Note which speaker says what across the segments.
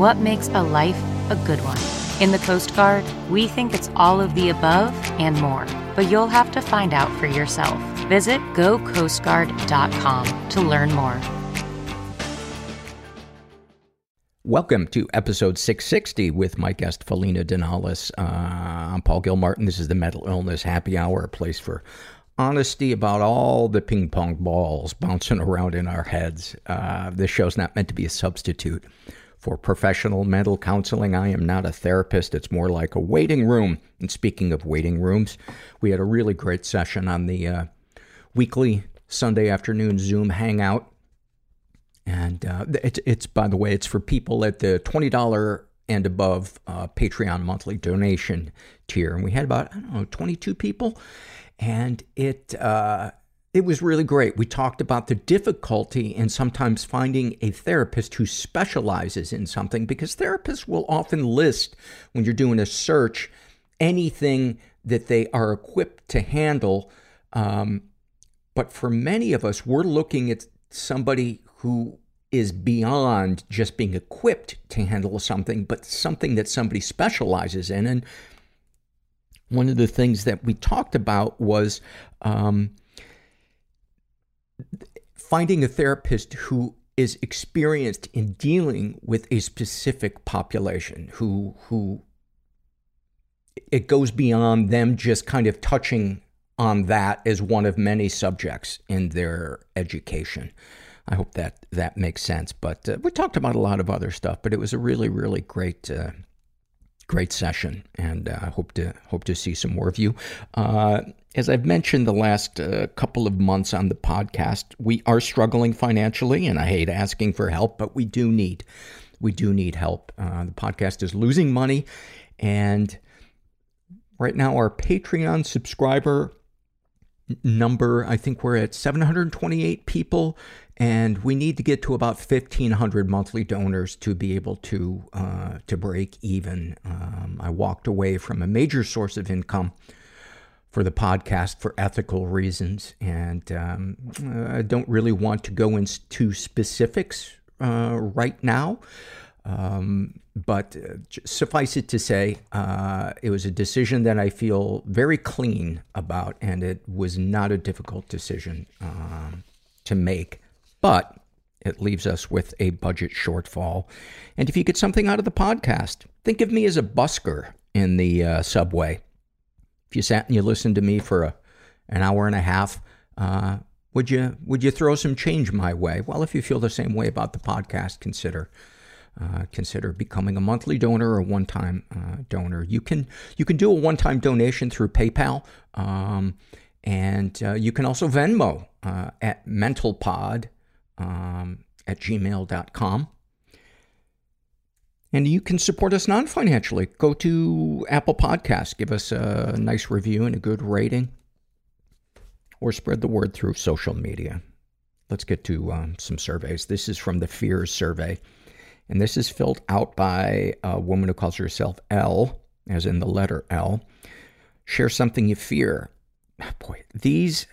Speaker 1: what makes a life a good one? In the Coast Guard, we think it's all of the above and more, but you'll have to find out for yourself. Visit gocoastguard.com to learn more.
Speaker 2: Welcome to episode 660 with my guest Felina Danalis. Uh, I'm Paul Gilmartin. This is the Mental Illness Happy Hour, a place for honesty about all the ping pong balls bouncing around in our heads. Uh, this show's not meant to be a substitute for professional mental counseling. I am not a therapist. It's more like a waiting room. And speaking of waiting rooms, we had a really great session on the uh, weekly Sunday afternoon Zoom hangout. And uh, it's, it's, by the way, it's for people at the $20 and above uh, Patreon monthly donation tier. And we had about, I don't know, 22 people. And it, uh, it was really great. We talked about the difficulty in sometimes finding a therapist who specializes in something because therapists will often list, when you're doing a search, anything that they are equipped to handle. Um, but for many of us, we're looking at somebody who is beyond just being equipped to handle something, but something that somebody specializes in. And one of the things that we talked about was um, finding a therapist who is experienced in dealing with a specific population who who it goes beyond them just kind of touching on that as one of many subjects in their education. I hope that that makes sense. But uh, we talked about a lot of other stuff, but it was a really, really great, uh, great session, and I uh, hope to hope to see some more of you. As I've mentioned the last uh, couple of months on the podcast, we are struggling financially, and I hate asking for help, but we do need we do need help. Uh, the podcast is losing money, and right now our Patreon subscriber number, I think we're at 728 people, and we need to get to about 1,500 monthly donors to be able to uh, to break even. Um, I walked away from a major source of income for the podcast for ethical reasons, and um, I don't really want to go into specifics uh, right now. Um, but uh, suffice it to say, uh, it was a decision that I feel very clean about, and it was not a difficult decision um, to make. But it leaves us with a budget shortfall. And if you get something out of the podcast, think of me as a busker in the uh, subway if you sat and you listened to me for a, an hour and a half, uh, would you would you throw some change my way? Well, if you feel the same way about the podcast, consider uh, consider becoming a monthly donor or one time uh, donor. You can you can do a one time donation through PayPal, um, and uh, you can also Venmo uh, at mentalpod um, at gmail.com. And you can support us non-financially. Go to Apple Podcasts, give us a nice review and a good rating, or spread the word through social media. Let's get to um, some surveys. This is from the Fears survey, and this is filled out by a woman who calls herself L, as in the letter L. Share something you fear. Boy, these,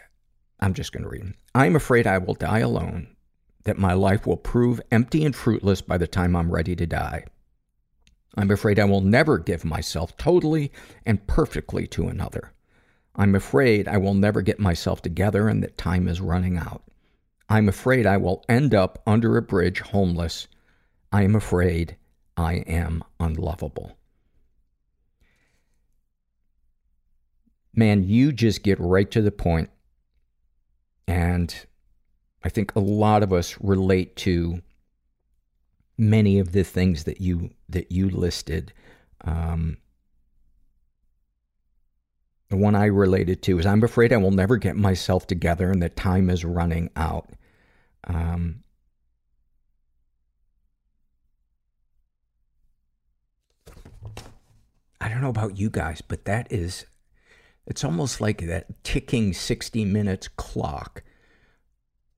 Speaker 2: I'm just going to read them. I'm afraid I will die alone, that my life will prove empty and fruitless by the time I'm ready to die. I'm afraid I will never give myself totally and perfectly to another. I'm afraid I will never get myself together and that time is running out. I'm afraid I will end up under a bridge homeless. I am afraid I am unlovable. man, you just get right to the point. And I think a lot of us relate to many of the things that you that you listed. Um, the one I related to is I'm afraid I will never get myself together and that time is running out. Um, I don't know about you guys, but that is, it's almost like that ticking 60 minutes clock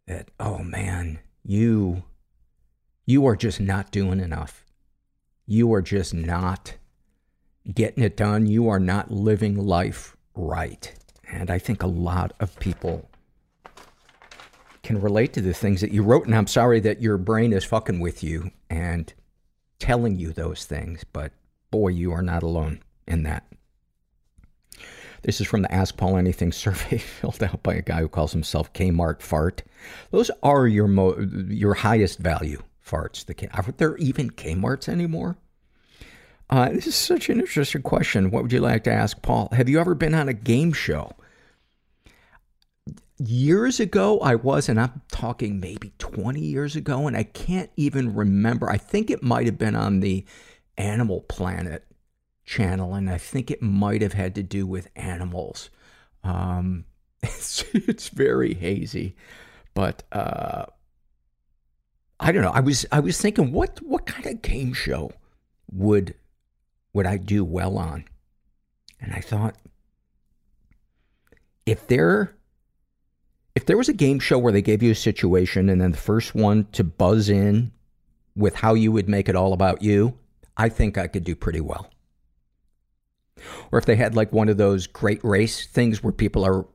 Speaker 2: that, oh man, you, you are just not doing enough. You are just not getting it done. You are not living life right. And I think a lot of people can relate to the things that you wrote. And I'm sorry that your brain is fucking with you and telling you those things, but boy, you are not alone in that. This is from the Ask Paul Anything survey filled out by a guy who calls himself Kmart Fart. Those are your mo- your highest value farts. The are there even Kmarts anymore? Uh, this is such an interesting question. What would you like to ask Paul? Have you ever been on a game show? Years ago, I was, and I'm talking maybe 20 years ago, and I can't even remember. I think it might have been on the Animal Planet channel, and I think it might have had to do with animals. Um, it's, it's very hazy, but uh, I don't know. I was I was thinking, what what kind of game show would would I do well on? And I thought, if there if there was a game show where they gave you a situation and then the first one to buzz in with how you would make it all about you, I think I could do pretty well. Or if they had like one of those great race things where people are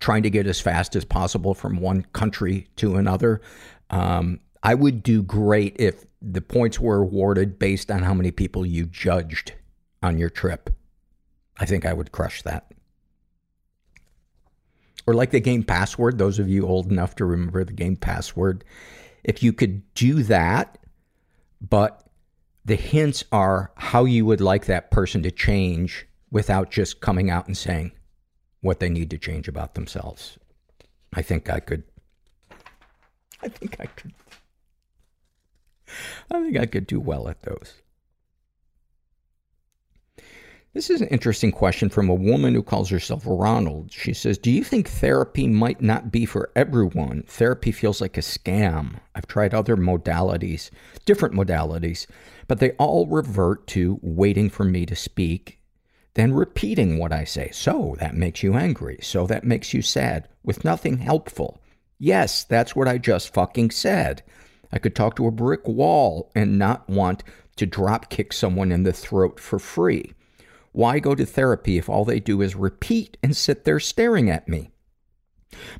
Speaker 2: trying to get as fast as possible from one country to another, um, I would do great if the points were awarded based on how many people you judged on your trip. I think I would crush that. Or like the game password, those of you old enough to remember the game password. If you could do that, but the hints are how you would like that person to change without just coming out and saying what they need to change about themselves. I think I could. I think I could. I think I could do well at those. This is an interesting question from a woman who calls herself Ronald. She says, Do you think therapy might not be for everyone? Therapy feels like a scam. I've tried other modalities, different modalities, but they all revert to waiting for me to speak, then repeating what I say. So that makes you angry. So that makes you sad, with nothing helpful. Yes, that's what I just fucking said. I could talk to a brick wall and not want to drop kick someone in the throat for free. Why go to therapy if all they do is repeat and sit there staring at me?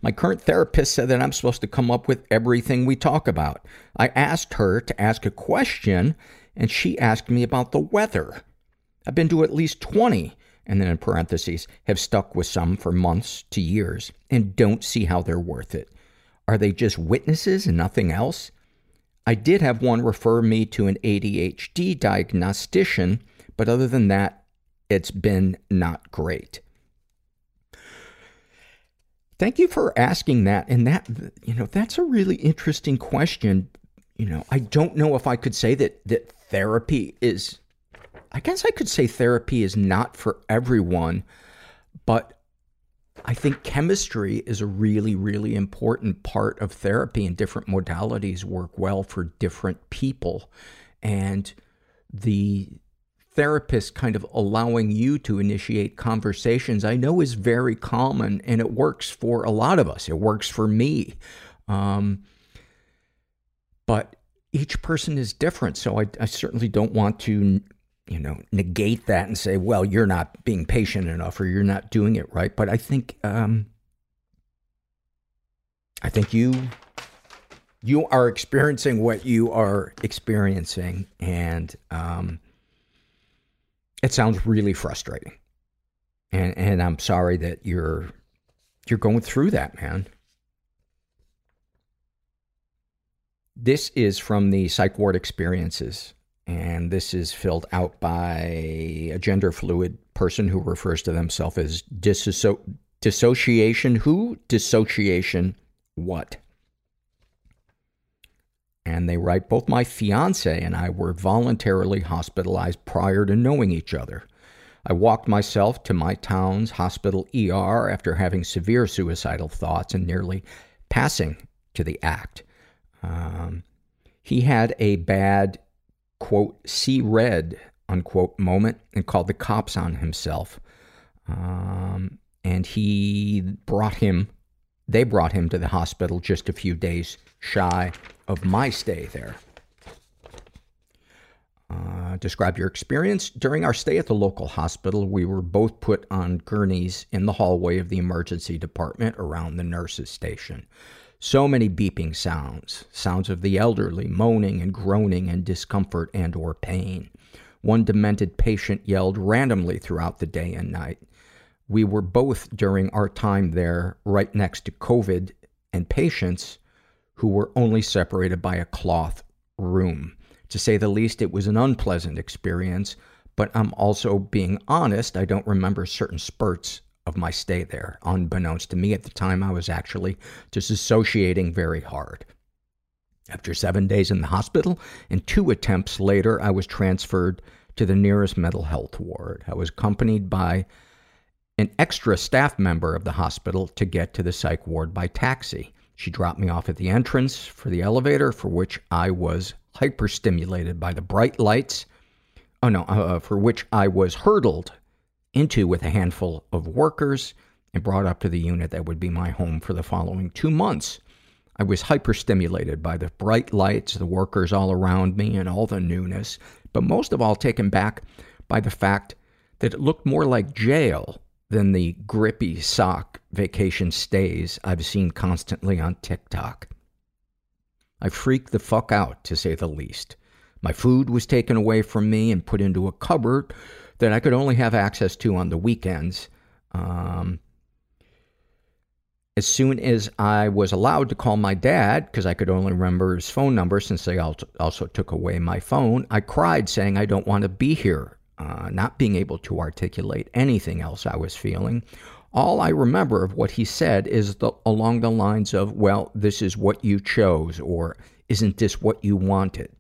Speaker 2: My current therapist said that I'm supposed to come up with everything we talk about. I asked her to ask a question, and she asked me about the weather. I've been to at least 20, and then in parentheses, have stuck with some for months to years, and don't see how they're worth it. Are they just witnesses and nothing else? I did have one refer me to an ADHD diagnostician, but other than that, it's been not great. Thank you for asking that. And that, you know, that's a really interesting question. You know, I don't know if I could say that, that therapy is, I guess I could say therapy is not for everyone, but I think chemistry is a really, really important part of therapy and different modalities work well for different people. And the therapist kind of allowing you to initiate conversations, I know is very common and it works for a lot of us. It works for me. Um, but each person is different. So I, I certainly don't want to, you know, negate that and say, well, you're not being patient enough or you're not doing it right. But I think, um, I think you you are experiencing what you are experiencing and um, it sounds really frustrating. And and I'm sorry that you're you're going through that, man. This is from the Psych Ward Experiences, and this is filled out by a gender fluid person who refers to themselves as disso- dissociation who? Dissociation what? And they write, both my fiance and I were voluntarily hospitalized prior to knowing each other. I walked myself to my town's hospital ER after having severe suicidal thoughts and nearly passing to the act. Um, he had a bad, quote, see red, unquote, moment and called the cops on himself. Um, and he brought him, they brought him to the hospital just a few days shy of my stay there. Uh, describe your experience. During our stay at the local hospital, we were both put on gurneys in the hallway of the emergency department around the nurse's station. So many beeping sounds, sounds of the elderly moaning and groaning in discomfort and or pain. One demented patient yelled randomly throughout the day and night. We were both, during our time there, right next to COVID and patients who were only separated by a cloth room. To say the least, it was an unpleasant experience, but I'm also being honest, I don't remember certain spurts of my stay there. Unbeknownst to me at the time, I was actually disassociating very hard. After seven days in the hospital and two attempts later, I was transferred to the nearest mental health ward. I was accompanied by an extra staff member of the hospital to get to the psych ward by taxi. She dropped me off at the entrance for the elevator, for which I was hyperstimulated by the bright lights. Oh no, uh, for which I was hurtled into with a handful of workers and brought up to the unit that would be my home for the following two months. I was hyperstimulated by the bright lights, the workers all around me, and all the newness, but most of all taken back by the fact that it looked more like jail than the grippy sock vacation stays I've seen constantly on TikTok. I freaked the fuck out, to say the least. My food was taken away from me and put into a cupboard that I could only have access to on the weekends. Um, as soon as I was allowed to call my dad, because I could only remember his phone number since they also took away my phone, I cried saying I don't want to be here, uh, not being able to articulate anything else I was feeling. All I remember of what he said is the, along the lines of, well, this is what you chose, or isn't this what you wanted?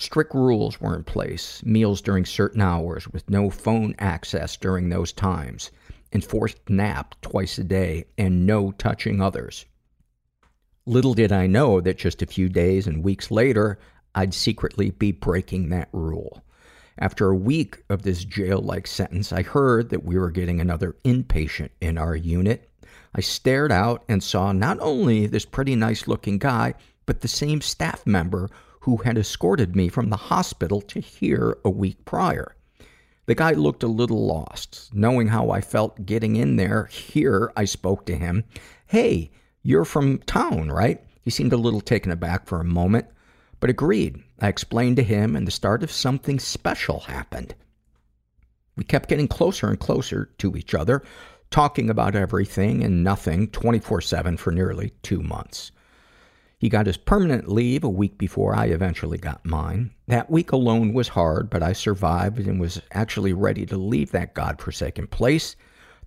Speaker 2: Strict rules were in place, meals during certain hours with no phone access during those times, enforced nap twice a day, and no touching others. Little did I know that just a few days and weeks later, I'd secretly be breaking that rule. After a week of this jail-like sentence, I heard that we were getting another inpatient in our unit. I stared out and saw not only this pretty nice-looking guy, but the same staff member who had escorted me from the hospital to here a week prior. The guy looked a little lost. Knowing how I felt getting in there, here I spoke to him. Hey, you're from town, right? He seemed a little taken aback for a moment, but agreed. I explained to him, and the start of something special happened. We kept getting closer and closer to each other, talking about everything and nothing 24 7 for nearly two months. He got his permanent leave a week before I eventually got mine. That week alone was hard, but I survived and was actually ready to leave that godforsaken place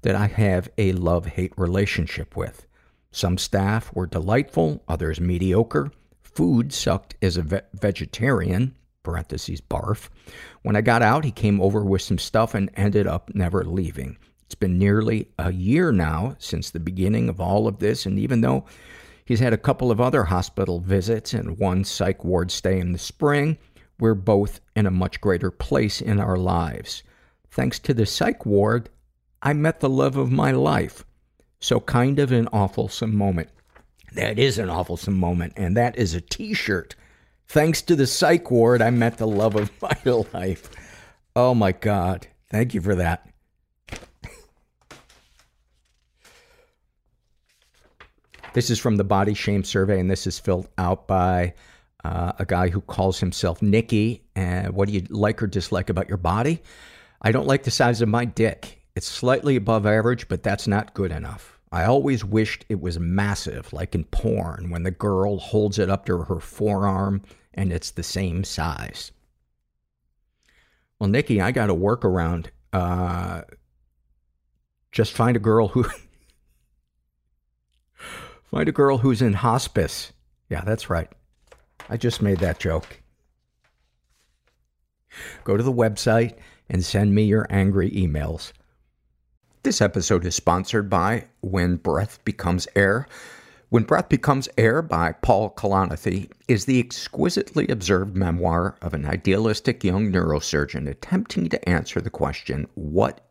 Speaker 2: that I have a love hate relationship with. Some staff were delightful, others mediocre food sucked as a ve- vegetarian, parentheses, barf. When I got out, he came over with some stuff and ended up never leaving. It's been nearly a year now since the beginning of all of this, and even though he's had a couple of other hospital visits and one psych ward stay in the spring, we're both in a much greater place in our lives. Thanks to the psych ward, I met the love of my life. So kind of an awful moment. That is an awful moment, and that is a t-shirt. Thanks to the psych ward, I met the love of my life. Oh my God. Thank you for that. This is from the body shame survey, and this is filled out by uh, a guy who calls himself Nikki. And what do you like or dislike about your body? I don't like the size of my dick. It's slightly above average, but that's not good enough. I always wished it was massive, like in porn, when the girl holds it up to her forearm and it's the same size. Well, Nikki, I got a workaround Uh, just find a girl who find a girl who's in hospice. Yeah, that's right. I just made that joke. Go to the website and send me your angry emails. This episode is sponsored by When Breath Becomes Air. When Breath Becomes Air by Paul Kalanithi is the exquisitely observed memoir of an idealistic young neurosurgeon attempting to answer the question, what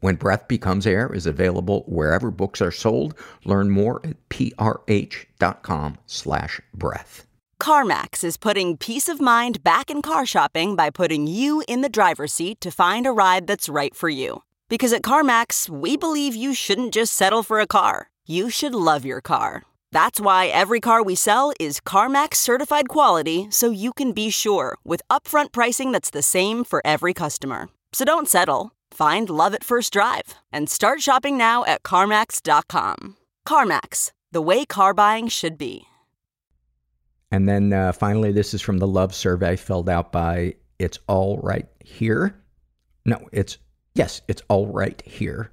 Speaker 2: When Breath Becomes Air is available wherever books are sold. Learn more at prh.com slash breath.
Speaker 3: CarMax is putting peace of mind back in car shopping by putting you in the driver's seat to find a ride that's right for you. Because at CarMax, we believe you shouldn't just settle for a car, you should love your car. That's why every car we sell is CarMax certified quality so you can be sure with upfront pricing that's the same for every customer. So don't settle. Find love at first drive and start shopping now at CarMax.com. CarMax, the way car buying should be.
Speaker 2: And then uh, finally, this is from the love survey filled out by It's All Right Here. No, it's, yes, it's all right here.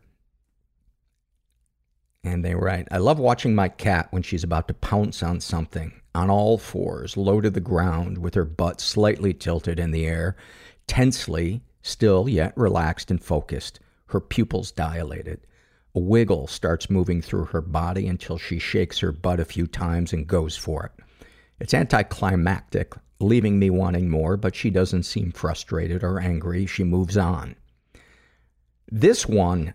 Speaker 2: And they write, I love watching my cat when she's about to pounce on something, on all fours, low to the ground, with her butt slightly tilted in the air, tensely, still yet relaxed and focused, her pupils dilated. A wiggle starts moving through her body until she shakes her butt a few times and goes for it. It's anticlimactic, leaving me wanting more, but she doesn't seem frustrated or angry. She moves on. This one,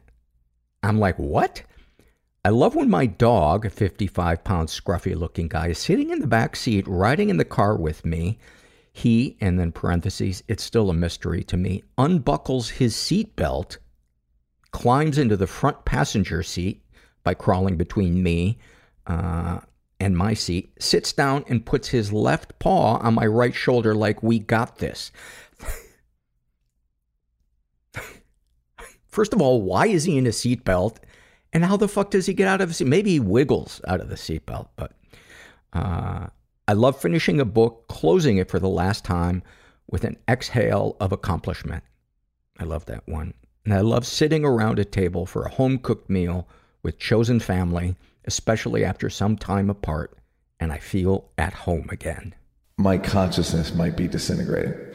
Speaker 2: I'm like, what? I love when my dog, a 55 pound scruffy looking guy, is sitting in the back seat, riding in the car with me. He, and then parentheses, it's still a mystery to me, unbuckles his seatbelt, climbs into the front passenger seat by crawling between me, uh, and my seat, sits down and puts his left paw on my right shoulder like we got this. First of all, why is he in a seatbelt? And how the fuck does he get out of the seat? Maybe he wiggles out of the seatbelt, but uh, I love finishing a book, closing it for the last time with an exhale of accomplishment. I love that one. And I love sitting around a table for a home cooked meal with chosen family especially after some time apart, and I feel at home again.
Speaker 4: My consciousness might be disintegrating.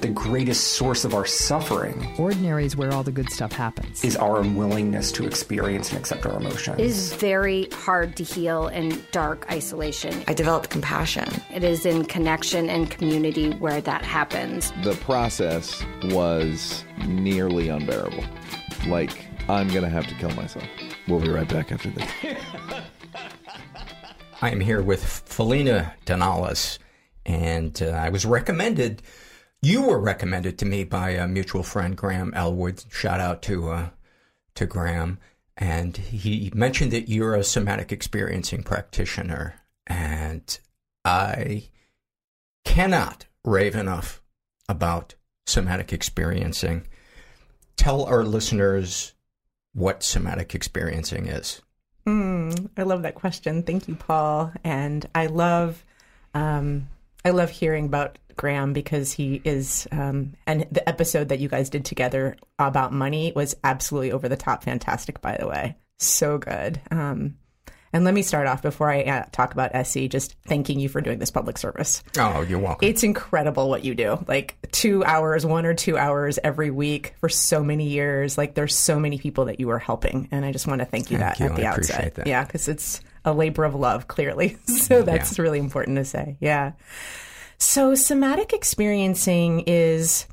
Speaker 5: The greatest source of our suffering.
Speaker 6: Ordinary is where all the good stuff happens.
Speaker 5: Is our unwillingness to experience and accept our emotions.
Speaker 7: It is very hard to heal in dark isolation.
Speaker 8: I developed compassion.
Speaker 7: It is in connection and community where that happens.
Speaker 9: The process was nearly unbearable. Like, I'm going to have to kill myself. We'll be right back after this.
Speaker 2: I am here with Felina Danalis, and uh, I was recommended you were recommended to me by a mutual friend, Graham Elwood. Shout out to uh, to Graham. And he mentioned that you're a somatic experiencing practitioner, and I cannot rave enough about somatic experiencing. Tell our listeners what somatic experiencing is.
Speaker 10: Mm, I love that question. Thank you, Paul. And I love um, I love hearing about Graham because he is, um, and the episode that you guys did together about money was absolutely over the top, fantastic. By the way, so good. Um, and let me start off before I uh, talk about SE, just thanking you for doing this public service.
Speaker 2: Oh, you're welcome.
Speaker 10: It's incredible what you do. Like two hours, one or two hours every week for so many years. Like there's so many people that you are helping, and I just want to thank you
Speaker 2: Thank
Speaker 10: that
Speaker 2: you.
Speaker 10: at the
Speaker 2: I
Speaker 10: outset.
Speaker 2: appreciate that.
Speaker 10: Yeah, because it's a labor of love, clearly. so that's really important to say. Yeah. So somatic experiencing is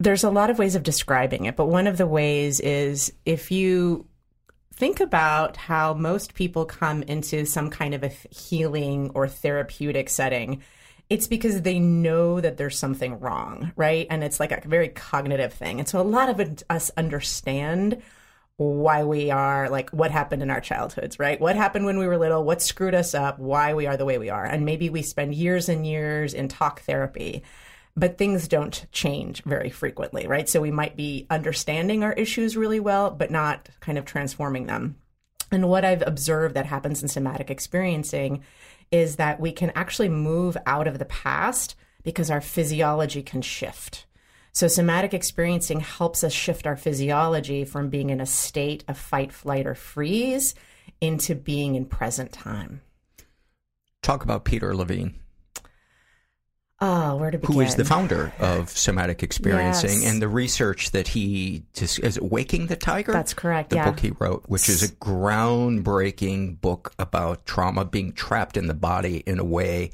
Speaker 10: there's a lot of ways of describing it, but one of the ways is if you think about how most people come into some kind of a healing or therapeutic setting it's because they know that there's something wrong right? And it's like a very cognitive thing. And so a lot of us understand why we are like what happened in our childhoods right what happened when we were little what screwed us up why we are the way we are and maybe we spend years and years in talk therapy but things don't change very frequently, right? So we might be understanding our issues really well, but not kind of transforming them. And what I've observed that happens in somatic experiencing is that we can actually move out of the past because our physiology can shift. So, somatic experiencing helps us shift our physiology from being in a state of fight, flight, or freeze into being in present time.
Speaker 2: Talk about Peter Levine.
Speaker 10: Oh, where to begin?
Speaker 2: Who is the founder of somatic experiencing
Speaker 10: Yes.
Speaker 2: and the research that he dis- is Waking the Tiger?
Speaker 10: That's correct,
Speaker 2: The
Speaker 10: yeah.
Speaker 2: book he wrote, which is a groundbreaking book about trauma being trapped in the body in a way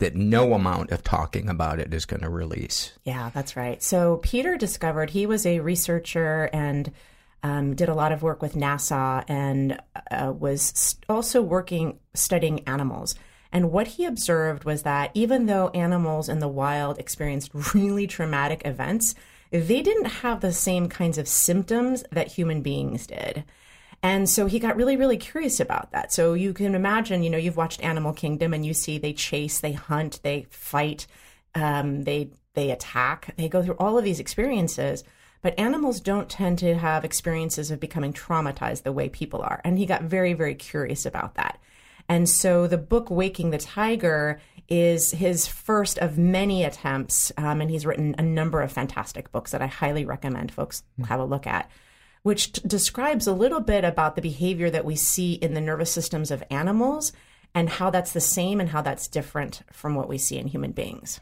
Speaker 2: that no amount of talking about it is going to release.
Speaker 10: Yeah, that's right. So Peter discovered he was a researcher and um, did a lot of work with NASA and uh, was also working studying animals. And what he observed was that even though animals in the wild experienced really traumatic events, they didn't have the same kinds of symptoms that human beings did. And so he got really, really curious about that. So you can imagine, you know, you've watched Animal Kingdom and you see they chase, they hunt, they fight, um, they they attack, they go through all of these experiences. But animals don't tend to have experiences of becoming traumatized the way people are. And he got very, very curious about that. And so the book Waking the Tiger is his first of many attempts. Um, and he's written a number of fantastic books that I highly recommend folks have a look at, which t- describes a little bit about the behavior that we see in the nervous systems of animals and how that's the same and how that's different from what we see in human beings.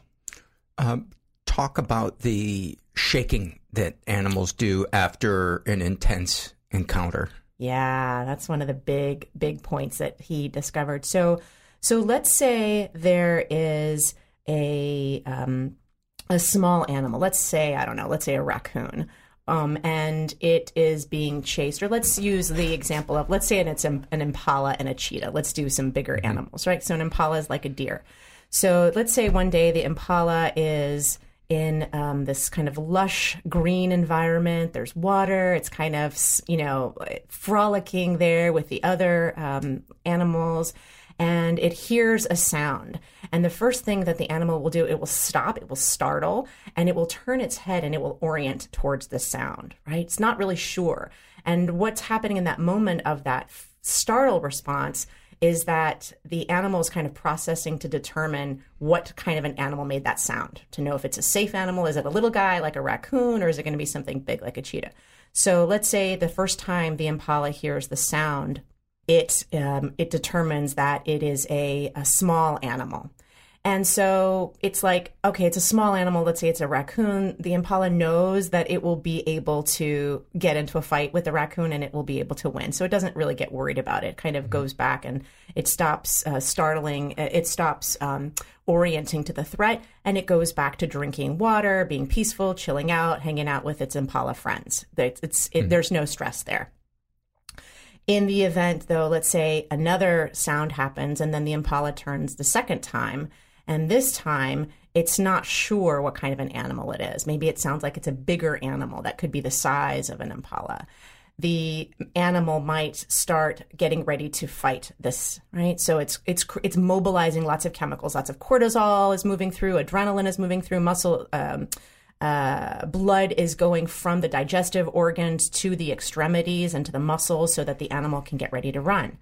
Speaker 2: Um, talk about the shaking that animals do after an intense encounter.
Speaker 10: Yeah, that's one of the big big points that he discovered. So so let's say there is a um, a small animal. Let's say I don't know. Let's say a raccoon. Um, and it is being chased, or let's use the example of, let's say it's an, an impala and a cheetah. Let's do some bigger animals, right? So an impala is like a deer. So let's say one day the impala is in um, this kind of lush green environment. There's water. It's kind of, you know, frolicking there with the other um, animals. And it hears a sound. And the first thing that the animal will do, it will stop, it will startle, and it will turn its head and it will orient towards the sound, right? It's not really sure. And what's happening in that moment of that startle response is that the animal is kind of processing to determine what kind of an animal made that sound to know if it's a safe animal. Is it a little guy like a raccoon or is it going to be something big like a cheetah? So let's say the first time the impala hears the sound, it, um, it determines that it is a, a small animal. And so it's like, okay, it's a small animal. Let's say it's a raccoon. The impala knows that it will be able to get into a fight with the raccoon and it will be able to win. So it doesn't really get worried about it. it kind of goes back and it stops uh, startling. It stops um, orienting to the threat and it goes back to drinking water, being peaceful, chilling out, hanging out with its impala friends. It's, it's it, there's no stress there. In the event, though, let's say another sound happens and then the impala turns the second time, and this time it's not sure what kind of an animal it is. Maybe it sounds like it's a bigger animal that could be the size of an impala. The animal might start getting ready to fight this, right? So it's it's it's mobilizing lots of chemicals. Lots of cortisol is moving through, adrenaline is moving through, muscle um, uh, blood is going from the digestive organs to the extremities and to the muscles so that the animal can get ready to run.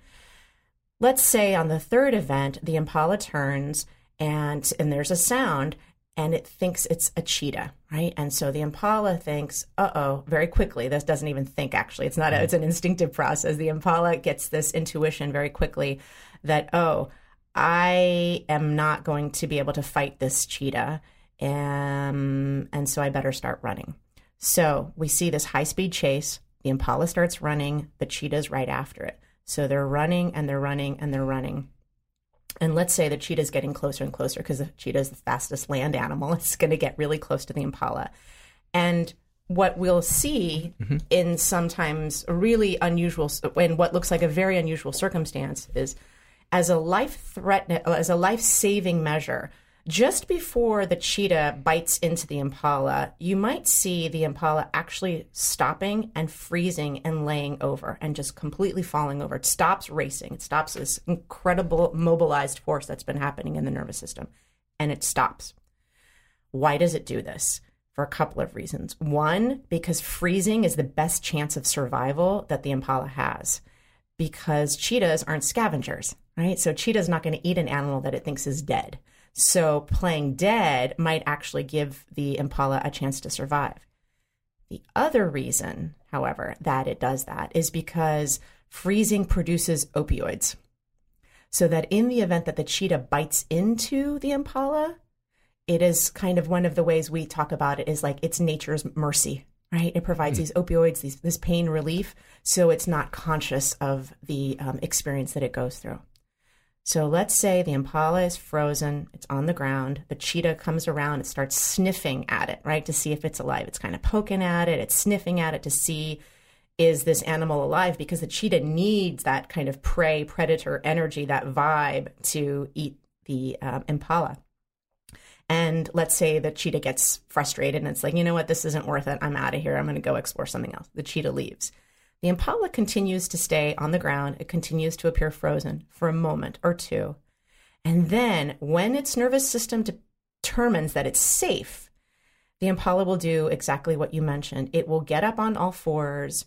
Speaker 10: Let's say on the third event, the impala turns and and there's a sound and it thinks it's a cheetah, right? And so the impala thinks, "Uh oh!" Very quickly. This doesn't even think. Actually, it's not. A, it's an instinctive process. The impala gets this intuition very quickly that, "Oh, I am not going to be able to fight this cheetah, um, and so I better start running." So we see this high speed chase. The impala starts running. The cheetah's right after it. So they're running and they're running and they're running. And let's say the cheetah is getting closer and closer because the cheetah is the fastest land animal. It's going to get really close to the impala. And what we'll see mm-hmm. in sometimes really unusual, in what looks like a very unusual circumstance, is as a life threat, as a life saving measure, just before the cheetah bites into the impala, you might see the impala actually stopping and freezing and laying over and just completely falling over. It stops racing. It stops this incredible mobilized force that's been happening in the nervous system and it stops. Why does it do this? For a couple of reasons. One, because freezing is the best chance of survival that the impala has because cheetahs aren't scavengers, right? So cheetah's not going to eat an animal that it thinks is dead. So playing dead might actually give the impala a chance to survive. The other reason, however, that it does that is because freezing produces opioids. So that in the event that the cheetah bites into the impala, it is kind of one of the ways we talk about it is like it's nature's mercy, right? It provides mm. these opioids, these, this pain relief, so it's not conscious of the um, experience that it goes through. So let's say the impala is frozen, it's on the ground, the cheetah comes around, it starts sniffing at it, right, to see if it's alive. It's kind of poking at it, it's sniffing at it to see is this animal alive because the cheetah needs that kind of prey predator energy, that vibe to eat the um, impala. And let's say the cheetah gets frustrated and it's like, you know what, this isn't worth it. I'm out of here. I'm going to go explore something else. The cheetah leaves. The impala continues to stay on the ground. It continues to appear frozen for a moment or two. And then, when its nervous system determines that it's safe, the impala will do exactly what you mentioned. It will get up on all fours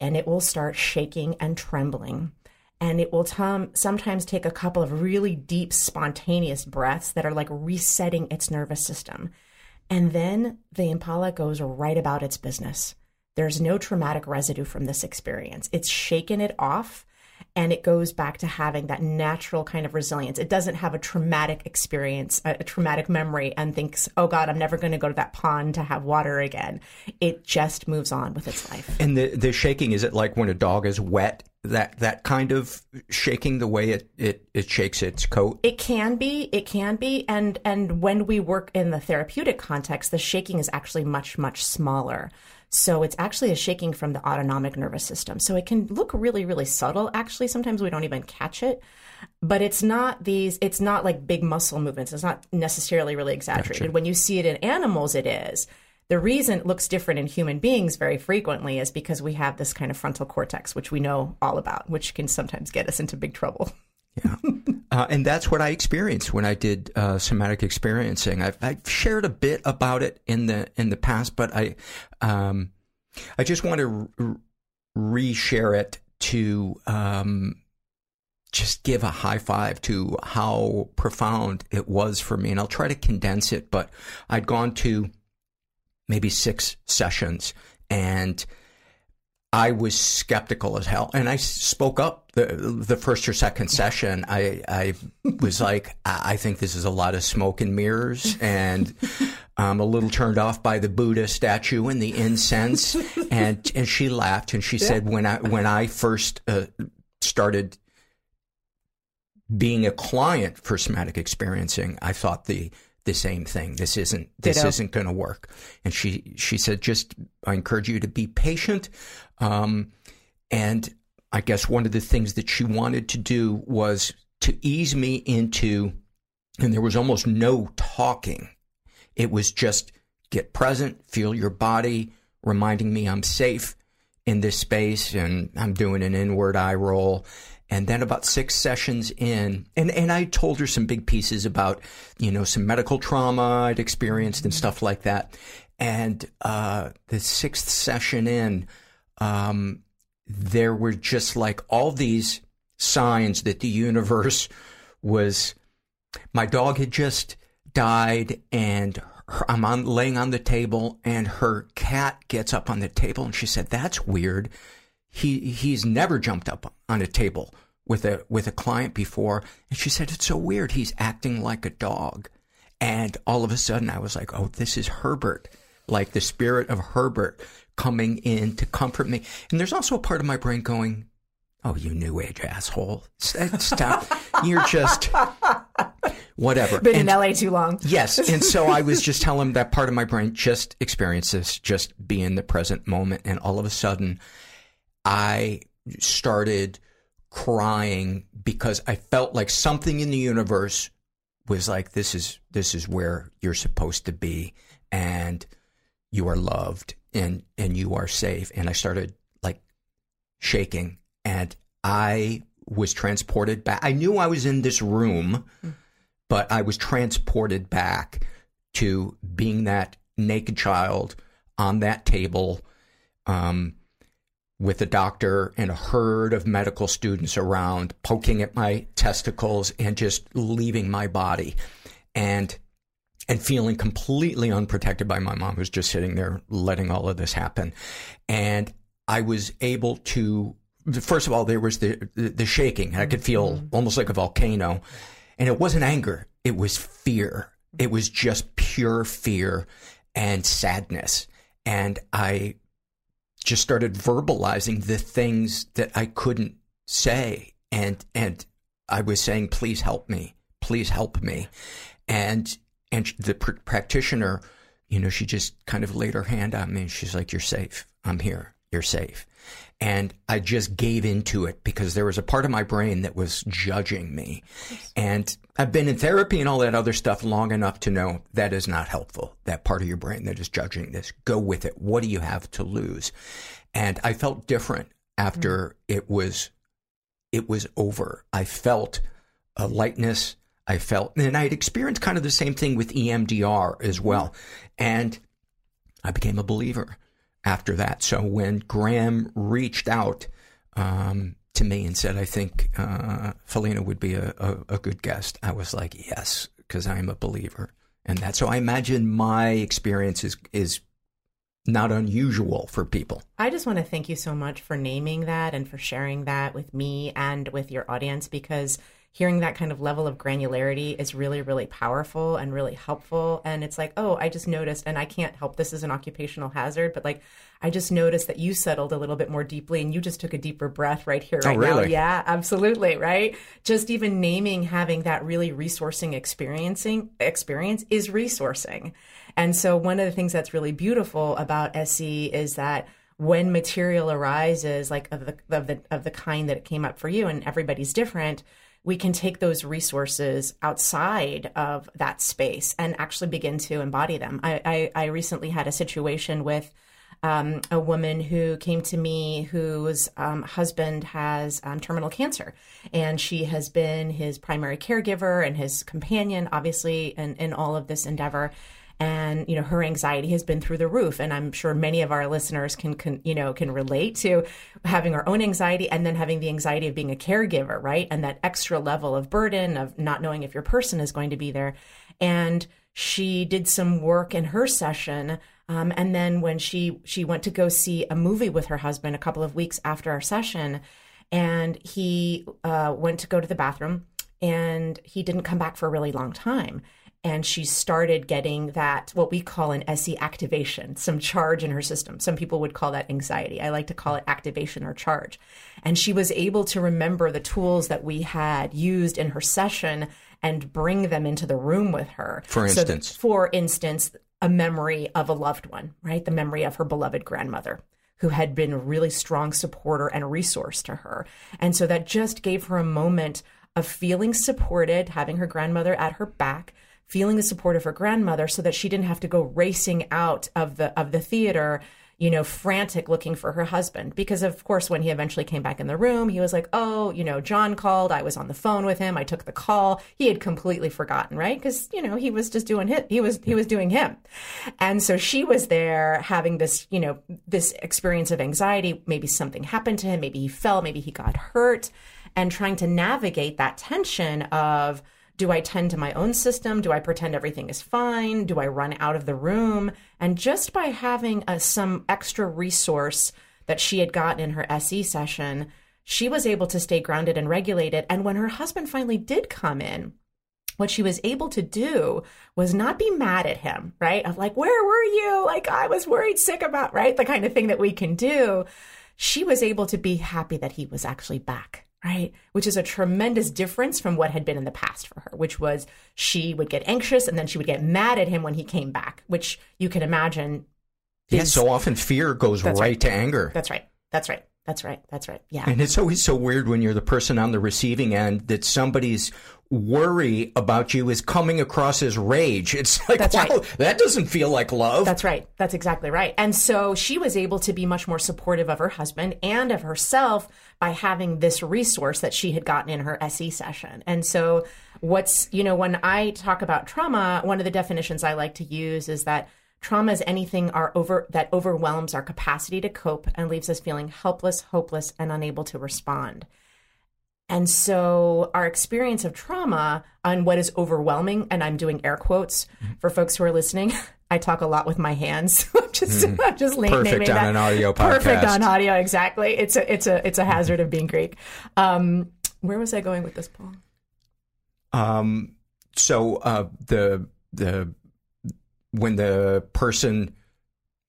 Speaker 10: and it will start shaking and trembling. And it will sometimes take a couple of really deep, spontaneous breaths that are like resetting its nervous system. And then the impala goes right about its business. There's no traumatic residue from this experience. It's shaken it off and it goes back to having that natural kind of resilience. It doesn't have a traumatic experience, a, a traumatic memory, and thinks, oh God, I'm never going to go to that pond to have water again. It just moves on with its life.
Speaker 2: And the, the shaking, is it like when a dog is wet? That that kind of shaking the way it, it, it shakes its coat?
Speaker 10: It can be, it can be. And and when we work in the therapeutic context, the shaking is actually much, much smaller. So it's actually a shaking from the autonomic nervous system. So it can look really, really subtle. Actually, sometimes we don't even catch it. But it's not these, it's not like big muscle movements. It's not necessarily really exaggerated. Gotcha. When you see it in animals, it is. The reason it looks different in human beings very frequently is because we have this kind of frontal cortex, which we know all about, which can sometimes get us into big trouble.
Speaker 2: Yeah. Uh, and that's what I experienced when I did uh, somatic experiencing. I've, I've, shared a bit about it in the in the past, but I um, I just want to re- reshare it to um, just give a high five to how profound it was for me. And I'll try to condense it, but I'd gone to maybe six sessions and I was skeptical as hell, and I spoke up the the first or second session. I I was like, I think this is a lot of smoke and mirrors, and I'm a little turned off by the Buddha statue and the incense. and and she laughed and she yeah. said, when I when I first uh, started being a client for somatic experiencing, I thought the the same thing. This isn't this Ditto. isn't going to work. And she she said, just I encourage you to be patient. Um, and I guess one of the things that she wanted to do was to ease me into, and there was almost no talking. It was just get present, feel your body, reminding me I'm safe in this space, and I'm doing an inward eye roll. And then about six sessions in, and, and I told her some big pieces about, you know, some medical trauma I'd experienced and stuff like that. And uh, the sixth session in, um, there were just like all these signs that the universe was my dog had just died and her, I'm on laying on the table and her cat gets up on the table and she said, "That's weird. He he's never jumped up on a table with a with a client before." And she said, "It's so weird. He's acting like a dog." And all of a sudden I was like, "Oh, this is Herbert." Like the spirit of Herbert coming in to comfort me. And there's also a part of my brain going, Oh, you new age asshole. Eh, stop. You're just whatever.
Speaker 10: Been
Speaker 2: And-
Speaker 10: in LA too long.
Speaker 2: Yes. And so I was just telling him that part of my brain just experience this, just be in the present moment. And all of a sudden, I started crying because I felt like something in the universe was like, this is, this is where you're supposed to be. And you are loved and, and you are safe. And I started like shaking and I was transported back. I knew I was in this room, but I was transported back to being that naked child on that table um, with a doctor and a herd of medical students around, poking at my testicles and just leaving my body. And and feeling completely unprotected by my mom who's just sitting there letting all of this happen. And I was able to first of all there was the the, the shaking. I could feel mm-hmm. almost like a volcano. And it wasn't anger, it was fear. It was just pure fear and sadness. And I just started verbalizing the things that I couldn't say and and I was saying please help me. Please help me. And and the pr- practitioner, you know, she just kind of laid her hand on me and she's like, You're safe. I'm here. You're safe. And I just gave into it because there was a part of my brain that was judging me. And I've been in therapy and all that other stuff long enough to know that is not helpful. That part of your brain that is judging this. Go with it. What do you have to lose? And I felt different after mm. it was it was over. I felt a lightness. I felt, and I had experienced kind of the same thing with EMDR as well. Mm. And I became a believer after that. So when Graham reached out um, to me and said, I think uh, Felina would be a, a, a good guest, I was like, yes, because I'm a believer. And that, so I imagine my experience is, is not unusual for people.
Speaker 10: I just want to thank you so much for naming that and for sharing that with me and with your audience because hearing that kind of level of granularity is really, really powerful and really helpful. And it's like, oh, I just noticed, and I can't help this is an occupational hazard, but like, I just noticed that you settled a little bit more deeply and you just took a deeper breath right here,
Speaker 2: Oh,
Speaker 10: right now. Yeah, absolutely. Right. Just even naming having that really resourcing experiencing experience is resourcing. And so one of the things that's really beautiful about SE is that when material arises, like of the of the of the kind that it came up for you, and everybody's different, we can take those resources outside of that space and actually begin to embody them. I I, I recently had a situation with um, a woman who came to me whose um, husband has um, terminal cancer, and she has been his primary caregiver and his companion, obviously, in, in all of this endeavor. And you know, her anxiety has been through the roof, and I'm sure many of our listeners can, can you know can relate to having our own anxiety and then having the anxiety of being a caregiver, right? And that extra level of burden of not knowing if your person is going to be there. And she did some work in her session um, and then when she she went to go see a movie with her husband a couple of weeks after our session, and he uh, went to go to the bathroom, and he didn't come back for a really long time. And she started getting that what we call an SE activation, some charge in her system. Some people would call that anxiety. I like to call it activation or charge. And she was able to remember the tools that we had used in her session and bring them into the room with her.
Speaker 2: For
Speaker 10: So-
Speaker 2: instance?
Speaker 10: for instance, a memory of a loved one, right? The memory of her beloved grandmother who had been a really strong supporter and resource to her. And so that just gave her a moment of feeling supported, having her grandmother at her back, feeling the support of her grandmother so that she didn't have to go racing out of the of the theater you know, frantic looking for her husband. Because, of course, when he eventually came back in the room, he was like, Oh, you know, John called. I was on the phone with him. I took the call. He had completely forgotten, right? Because, you know, he was just doing hit. He was, he was doing him. And so she was there having this, you know, this experience of anxiety. Maybe something happened to him. Maybe he fell. Maybe he got hurt and trying to navigate that tension of, Do I tend to my own system? Do I pretend everything is fine? Do I run out of the room? And just by having a, some extra resource that she had gotten in her SE session, she was able to stay grounded and regulated. And when her husband finally did come in, what she was able to do was not be mad at him, right? Of like, where were you? Like, I was worried sick about, right? The kind of thing that we can do. She was able to be happy that he was actually back, right? Which is a tremendous difference from what had been in the past for her, which was she would get anxious and then she would get mad at him when he came back, which you can imagine.
Speaker 2: Yeah, so often fear goes right,
Speaker 10: right.
Speaker 2: to anger.
Speaker 10: That's right. That's right. That's right. That's right. Yeah.
Speaker 2: And it's always so weird when you're the person on the receiving end that somebody's worry about you is coming across as rage. It's like,
Speaker 10: That's
Speaker 2: wow,
Speaker 10: right.
Speaker 2: that doesn't feel like love.
Speaker 10: That's right. That's exactly right. And so she was able to be much more supportive of her husband and of herself by having this resource that she had gotten in her SE session. And so, what's, you know, when I talk about trauma, one of the definitions I like to use is that trauma is anything our over that overwhelms our capacity to cope and leaves us feeling helpless, hopeless, and unable to respond. And so our experience of trauma on what is overwhelming, and I'm doing air quotes for folks who are listening. I talk a lot with my hands. I'm just, I'm just
Speaker 2: Perfect
Speaker 10: naming
Speaker 2: on
Speaker 10: that.
Speaker 2: an audio podcast.
Speaker 10: Perfect on audio, exactly. It's a, it's a, it's a hazard of being Greek. Um, where was I going with this, Paul?
Speaker 2: Um, so uh, the the when the person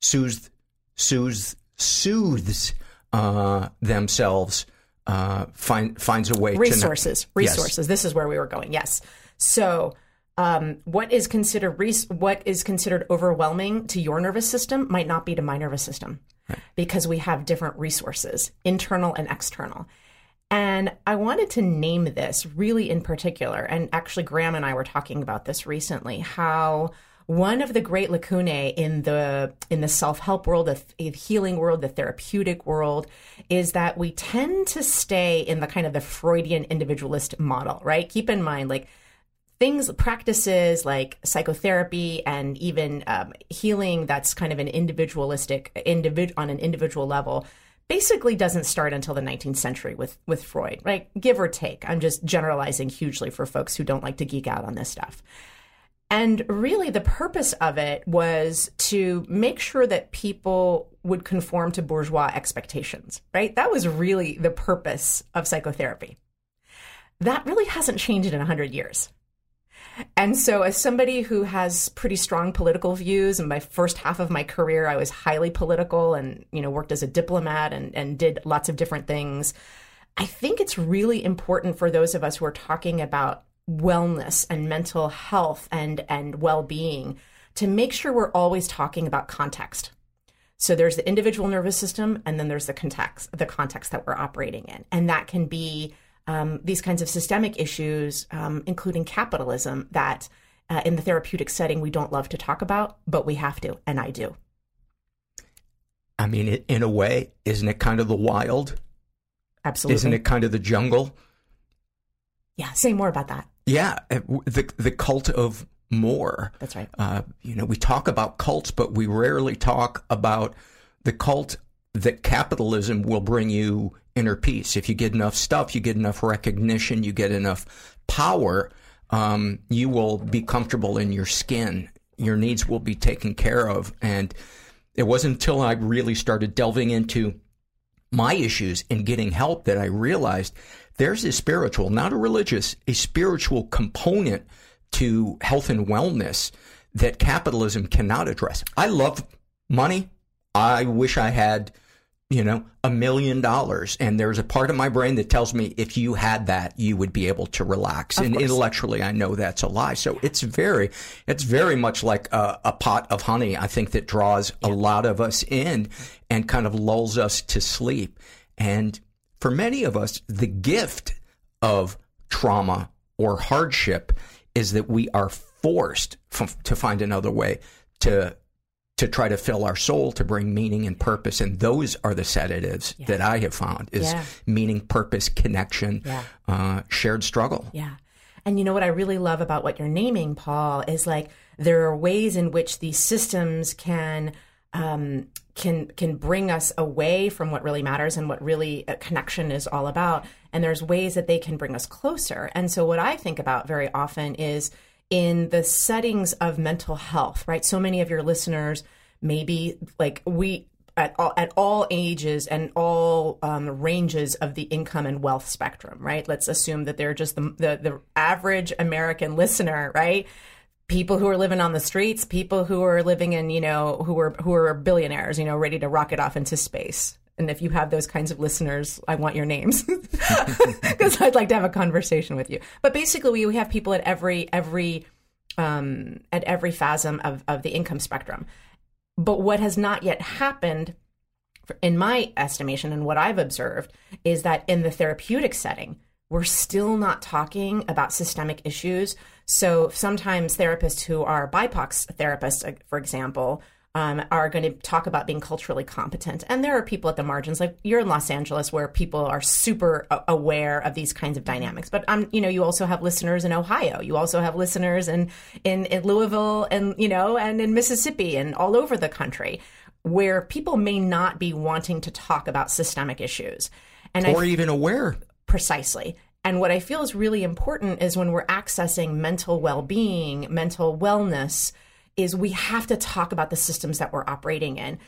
Speaker 2: soothes soothes soothes uh, themselves, uh, find finds a way
Speaker 10: resources
Speaker 2: to Yes.
Speaker 10: resources this is where we were going yes so um, what is considered res- what is considered overwhelming to your nervous system might not be to my nervous system because we have different resources internal and external and I wanted to name this really in particular. And actually, Graham and I were talking about this recently. How one of the great lacunae in the in the self help world, the th- healing world, the therapeutic world, is that we tend to stay in the kind of the Freudian individualist model. Right? Keep in mind, like things practices like psychotherapy and even um, healing that's kind of an individualistic individ- on an individual level basically doesn't start until the 19th century with with Freud, right? Give or take. I'm just generalizing hugely for folks who don't like to geek out on this stuff. And really the purpose of it was to make sure that people would conform to bourgeois expectations, right? That was really the purpose of psychotherapy. That really hasn't changed in 100 years. And so, as somebody who has pretty strong political views, in my first half of my career, I was highly political and, you know, worked as a diplomat and, and did lots of different things. I think it's really important for those of us who are talking about wellness and mental health and, and well being to make sure we're always talking about context. So there's the individual nervous system, and then there's the context, the context that we're operating in, and that can be um, these kinds of systemic issues, um, including capitalism, that uh, in the therapeutic setting we don't love to talk about, but we have to, and I do.
Speaker 2: I mean, in a way, isn't it kind of the wild?
Speaker 10: Absolutely.
Speaker 2: Isn't it kind of the jungle?
Speaker 10: Yeah. Say more about that.
Speaker 2: Yeah, uh, the the cult of more.
Speaker 10: That's right.
Speaker 2: Uh, you know, we talk about cults, but we rarely talk about the cult that capitalism will bring you inner peace. If you get enough stuff, you get enough recognition, you get enough power, um, you will be comfortable in your skin. Your needs will be taken care of. And it wasn't until I really started delving into my issues and getting help that I realized there's a spiritual, not a religious, a spiritual component to health and wellness that capitalism cannot address. I love money. I wish I had, you know, a million dollars. And there's a part of my brain that tells me if you had that, you would be able to relax.
Speaker 10: Of
Speaker 2: and
Speaker 10: course.
Speaker 2: intellectually, I know that's a lie. So it's very, it's very much like a, a pot of honey. I think that draws a lot of us in and kind of lulls us to sleep. And for many of us, the gift of trauma or hardship is that we are forced f- to find another way to to try to fill our soul to bring meaning and purpose and those are the sedatives that i have found is
Speaker 10: Yeah.
Speaker 2: meaning purpose connection
Speaker 10: Yeah.
Speaker 2: uh, shared struggle
Speaker 10: Yeah. And you know what I really love about what you're naming, Paul, is like there are ways in which these systems can um, can can bring us away from what really matters and what really connection is all about, and there's ways that they can bring us closer. And so, what I think about very often is in the settings of mental health, right? So many of your listeners, maybe like we, at all, at all ages and all um, ranges of the income and wealth spectrum, right? Let's assume that they're just the, the, the average American listener, right? People who are living on the streets, people who are living in, you know, who are who are billionaires, you know, ready to rocket off into space. And if you have those kinds of listeners, I want your names because I'd like to have a conversation with you. But basically, we have people at every every um, at every phasm of of the income spectrum. But what has not yet happened, in my estimation, and what I've observed, is that in the therapeutic setting, we're still not talking about systemic issues. So sometimes therapists who are BIPOC therapists, uh, for example, um, are going to talk about being culturally competent. And there are people at the margins, like you're in Los Angeles, where people are super aware of these kinds of dynamics. But um, you know, you also have listeners in Ohio. You also have listeners in in, in Louisville, and you know, and in Mississippi, and all over the country, where people may not be wanting to talk about systemic issues, and
Speaker 2: or I, even aware
Speaker 10: precisely. And what I feel is really important is when we're accessing mental well being, mental wellness is we have to talk about the systems that we're operating in.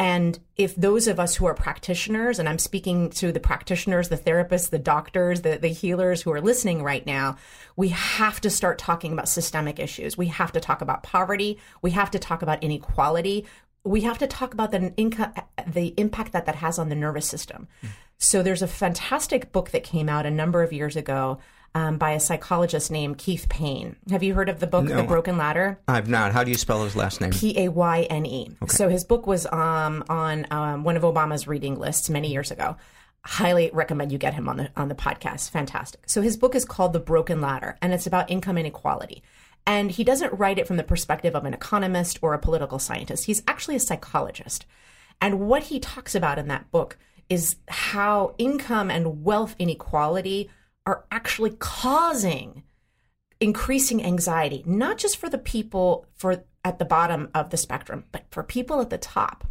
Speaker 10: And if those of us who are practitioners, and I'm speaking to the practitioners, the therapists, the doctors, the, the healers who are listening right now, we have to start talking about systemic issues. We have to talk about poverty. We have to talk about inequality. We have to talk about the, inca- the impact that that has on the nervous system. Mm. So there's a fantastic book that came out a number of years ago um, by a psychologist named Keith Payne. Have you heard of the book
Speaker 2: no,
Speaker 10: The Broken Ladder?
Speaker 2: I've not. How do you spell his last name?
Speaker 10: P A Y N E. So his book was um, on um, one of Obama's reading lists many years ago. Highly recommend you get him on the on the podcast. Fantastic. So his book is called The Broken Ladder, and it's about income inequality. And he doesn't write it from the perspective of an economist or a political scientist. He's actually a psychologist. And what he talks about in that book is how income and wealth inequality are actually causing increasing anxiety, not just for the people for at the bottom of the spectrum, but for people at the top.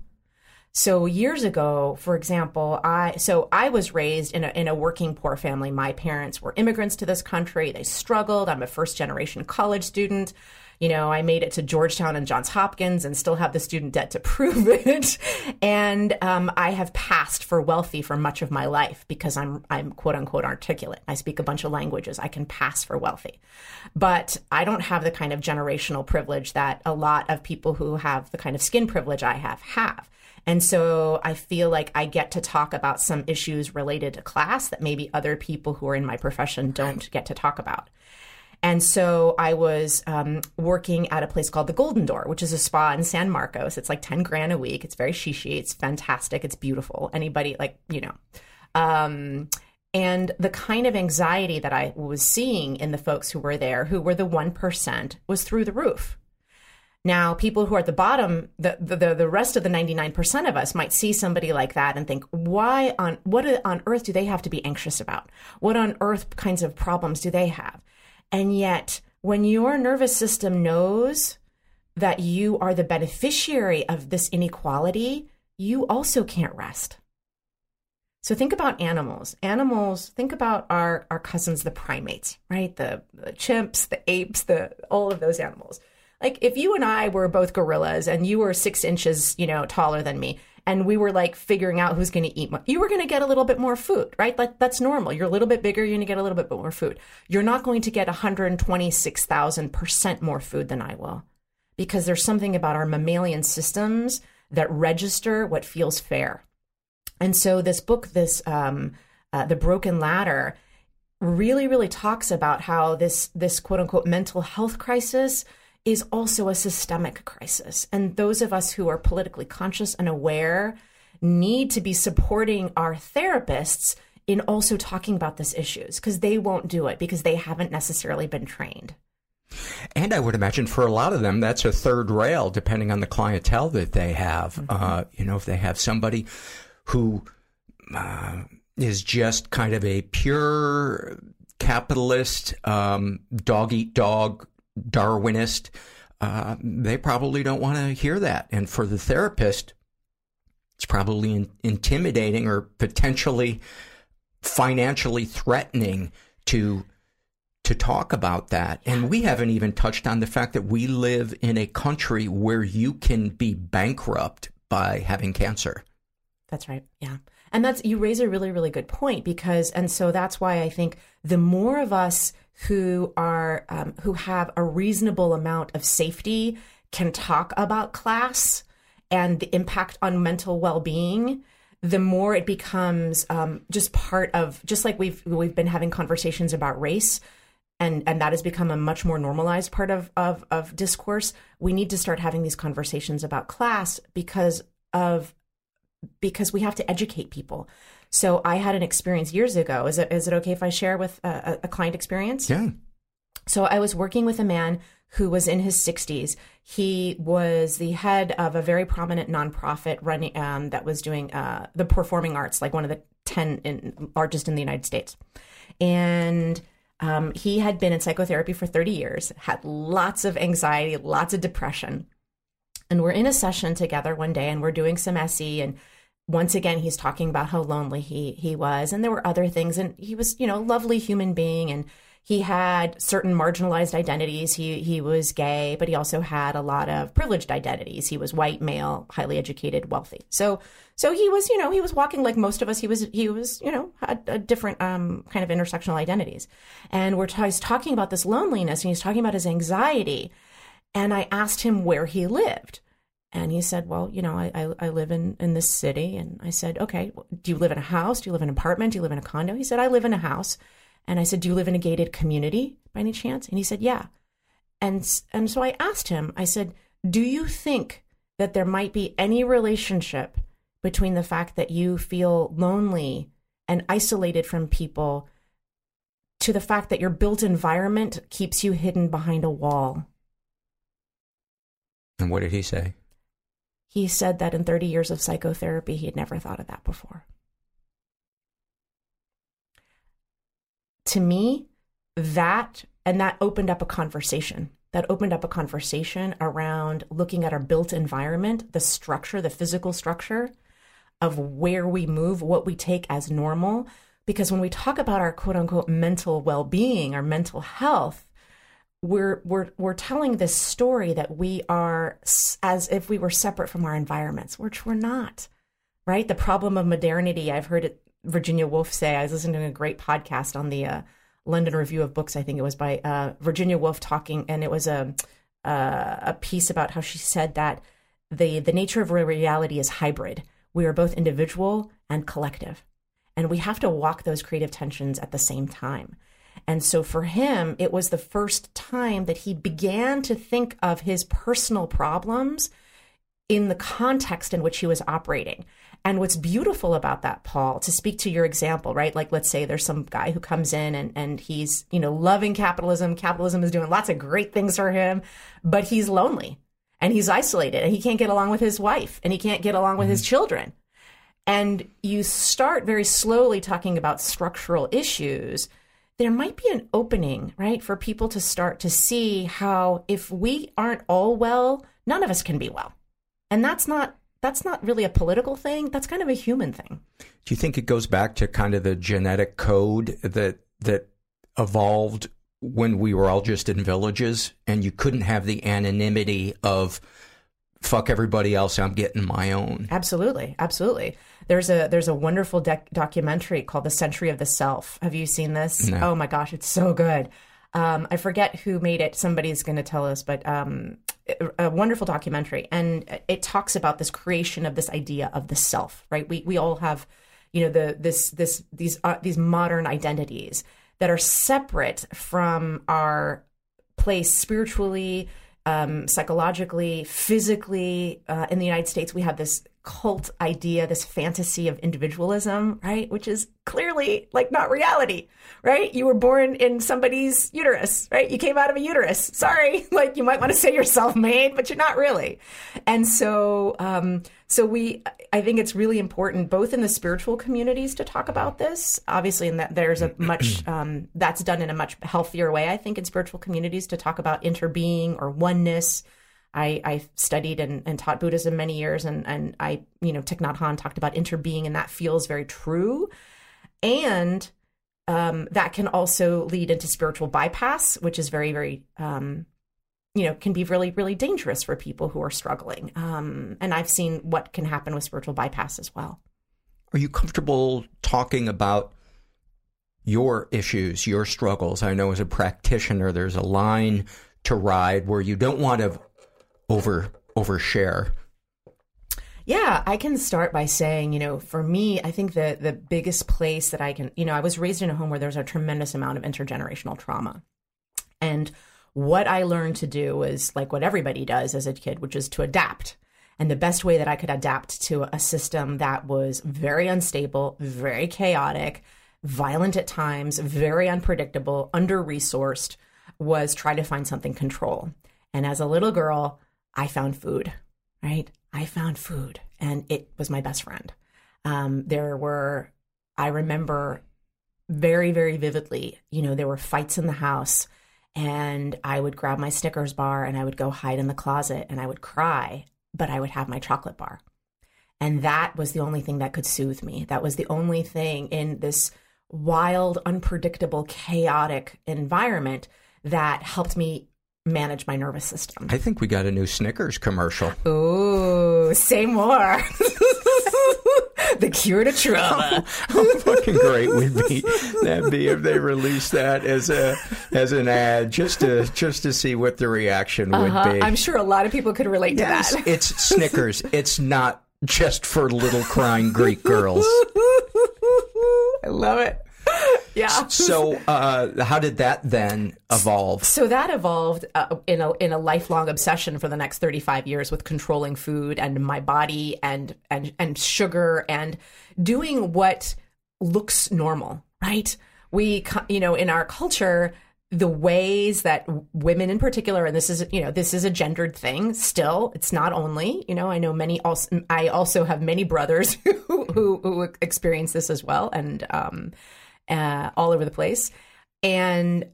Speaker 10: So years ago, for example, I so I was raised in a in a working poor family. My parents were immigrants to this country. They struggled. I'm a first generation college student you know, I made it to Georgetown and Johns Hopkins and still have the student debt to prove it. and um, I have passed for wealthy for much of my life because I'm I'm quote unquote articulate. I speak a bunch of languages. I can pass for wealthy, but I don't have the kind of generational privilege that a lot of people who have the kind of skin privilege I have have. And so I feel like I get to talk about some issues related to class that maybe other people who are in my profession don't get to talk about. And so I was um, working at a place called the Golden Door, which is a spa in San Marcos. It's like 10 grand a week. It's very shishi. It's fantastic. It's beautiful. Anybody, like, you know. Um, and the kind of anxiety that I was seeing in the folks who were there, who were the 1%, was through the roof. Now, people who are at the bottom, the, the, the rest of the 99% of us might see somebody like that and think, why on, what on earth do they have to be anxious about? What on earth kinds of problems do they have? And yet, when your nervous system knows that you are the beneficiary of this inequality, you also can't rest. So think about animals. Animals, think about our, our cousins, the primates, right? The, the chimps, the apes, the all of those animals. Like if you and I were both gorillas and you were six inches, you know, taller than me, and we were like figuring out who's going to eat more. You were going to get a little bit more food, right? Like that's normal. You're a little bit bigger, you're going to get a little bit more food. You're not going to get 126,000% more food than I will because there's something about our mammalian systems that register what feels fair. And so this book, this um, uh, the Broken Ladder, really, really talks about how this this quote unquote mental health crisis is also a systemic crisis. And those of us who are politically conscious and aware need to be supporting our therapists in also talking about these issues because they won't do it because they haven't necessarily been trained.
Speaker 2: And I would imagine for a lot of them, that's a third rail, depending on the clientele that they have. Mm-hmm. Uh, you know, if they have somebody who uh, is just kind of a pure capitalist, um, dog eat dog Darwinist, uh, they probably don't want to hear that. And for the therapist, it's probably in, intimidating or potentially financially threatening to to talk about that. And we haven't even touched on the fact that we live in a country where you can be bankrupt by having cancer.
Speaker 10: That's right. Yeah. And that's, you raise a really, really good point because, and so that's why I think the more of us who are, um, who have a reasonable amount of safety can talk about class and the impact on mental well being, the more it becomes um, just part of, just like we've, we've been having conversations about race and and that has become a much more normalized part of, of of discourse we need to start having these conversations about class because of because we have to educate people so i had an experience years ago is it is it okay if i share with a, a client experience
Speaker 2: Yeah.
Speaker 10: so I was working with a man who was in his 60s. He was the head of a very prominent nonprofit running um, that was doing uh, the performing arts, like one of the 10 in, largest in the United States. And um, he had been in psychotherapy for 30 years, had lots of anxiety, lots of depression. And we're in a session together one day and we're doing some SE and once again he's talking about how lonely he he was and there were other things and he was, you know, a lovely human being and he had certain marginalized identities. He he was gay, but he also had a lot of privileged identities. He was white, male, highly educated, wealthy. So so he was, you know, he was walking like most of us. He was he was, you know, had a different um, kind of intersectional identities. And we're t- he's talking about this loneliness and he's talking about his anxiety. And I asked him where he lived. And he said, Well, you know, I, I, I live in, in this city. And I said, Okay, do you live in a house? Do you live in an apartment? Do you live in a condo? He said, I live in a house. And I said, Do you live in a gated community by any chance? And he said, Yeah. And, and so I asked him, I said, Do you think that there might be any relationship between the fact that you feel lonely and isolated from people to the fact that your built environment keeps you hidden behind a wall?
Speaker 2: And what did he say?
Speaker 10: He said that in 30 years of psychotherapy, he had never thought of that before. To me, that and that opened up a conversation. That opened up a conversation around looking at our built environment, the structure, the physical structure of where we move, what we take as normal. Because when we talk about our quote unquote mental well being, our mental health, we're we're we're telling this story that we are as if we were separate from our environments, which we're not. Right? The problem of modernity. I've heard it, Virginia Woolf say. I was listening to a great podcast on the uh, London Review of Books. I think it was by uh, Virginia Woolf talking, and it was a uh, a piece about how she said that the the nature of reality is hybrid. We are both individual and collective, and we have to walk those creative tensions at the same time. And so for him, it was the first time that he began to think of his personal problems in the context in which he was operating. And what's beautiful about that, Paul, to speak to your example, right? Like, let's say there's some guy who comes in and, and he's, you know, loving capitalism. Capitalism is doing lots of great things for him, but he's lonely and he's isolated and he can't get along with his wife and he can't get along with his mm-hmm. children. And you start very slowly talking about structural issues there might be an opening, right, for people to start to see how if we aren't all well, none of us can be well. And that's not that's not really a political thing, that's kind of a human thing.
Speaker 2: Do you think it goes back to kind of the genetic code that that evolved when we were all just in villages and you couldn't have the anonymity of fuck everybody else, I'm getting my own.
Speaker 10: Absolutely, absolutely. There's a there's a wonderful dec documentary called The Century of the Self. Have you seen this?
Speaker 2: No.
Speaker 10: Oh my gosh, it's so good. Um, I forget who made it. Somebody's going to tell us, but um, a wonderful documentary, and it talks about this creation of this idea of the self. Right? We we all have, you know, the this this these uh, these modern identities that are separate from our place spiritually, um, psychologically, physically. Uh, in the United States, we have this cult idea, this fantasy of individualism, right? Which is clearly like not reality, right? You were born in somebody's uterus, right? You came out of a uterus. Sorry, like you might want to say you're self-made, but you're not really. And so, um, so we, I think it's really important, both in the spiritual communities, to talk about this. Obviously, and that there's a much um, that's done in a much healthier way. I think in spiritual communities to talk about interbeing or oneness. I, I studied and, and taught Buddhism many years, and and I, you know, Thich Nhat Hanh talked about interbeing, and that feels very true. and um, that can also lead into spiritual bypass, which is very, very, um, you know, can be really, really dangerous for people who are struggling. Um, and I've seen what can happen with spiritual bypass as well.
Speaker 2: Are you comfortable talking about your issues, your struggles? I know as a practitioner, there's a line to ride where you don't want to over overshare.
Speaker 10: Yeah, I can start by saying, you know, for me, I think the the biggest place that I can, you know, I was raised in a home where there's a tremendous amount of intergenerational trauma. And what I learned to do was like what everybody does as a kid, which is to adapt. And the best way that I could adapt to a system that was very unstable, very chaotic, violent at times, very unpredictable, under resourced, was try to find something control. And as a little girl, I found food, right? I found food and it was my best friend. Um, there were, I remember very, very vividly, you know, there were fights in the house and I would grab my Snickers bar and I would go hide in the closet and I would cry, but I would have my chocolate bar. And that was the only thing that could soothe me. That was the only thing in this wild, unpredictable, chaotic environment that helped me manage my nervous system.
Speaker 2: I think we got a new Snickers commercial.
Speaker 10: Ooh, say more. the cure to trauma.
Speaker 2: How fucking great would be that be if they released that as a as an ad just to just to see what the reaction would
Speaker 10: Uh-huh.
Speaker 2: be.
Speaker 10: I'm sure a lot of people could relate
Speaker 2: Yes,
Speaker 10: to that.
Speaker 2: it's Snickers. It's not just for little crying Greek girls.
Speaker 10: I love it. Yeah.
Speaker 2: So, uh, how did that then evolve?
Speaker 10: So that evolved uh, in a in a lifelong obsession for the next 35 years with controlling food and my body and and and sugar and doing what looks normal, right? We you know, in our culture the ways that women in particular and this is you know this is a gendered thing still it's not only you know i know many also i also have many brothers who who, who experience this as well and um uh, all over the place. And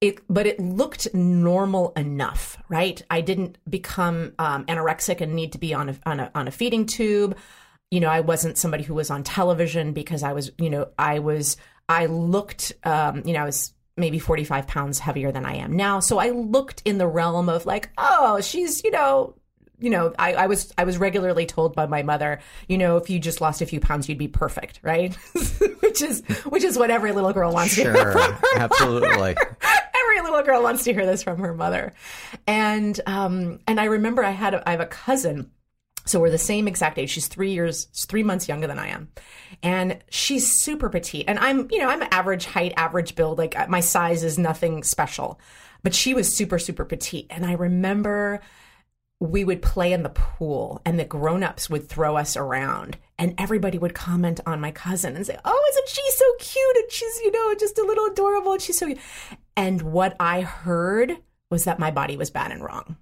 Speaker 10: it but it looked normal enough right? I didn't become um, anorexic and need to be on a, on a on a feeding tube. You know i wasn't somebody who was on television because i was you know i was i looked um, you know i was maybe 45 pounds heavier than i am now. So i looked in the realm of like oh she's you know you know, I, I was I was regularly told by my mother, you know, if you just lost a few pounds, you'd be perfect, right? which is which is what every little girl wants to hear. From her
Speaker 2: absolutely.
Speaker 10: every little girl wants to hear this from her mother, and um and I remember I had a, I have a cousin. So we're the same exact age. She's three years, three months younger than I am, and she's super petite. And I'm, you know, I'm average height, average build. Like uh, my size is nothing special, but she was super, super petite. And I remember we would play in the pool and the grown-ups would throw us around and everybody would comment on my cousin and say oh isn't she so cute and she's you know just a little adorable and she's so cute. and what i heard was that my body was bad and wrong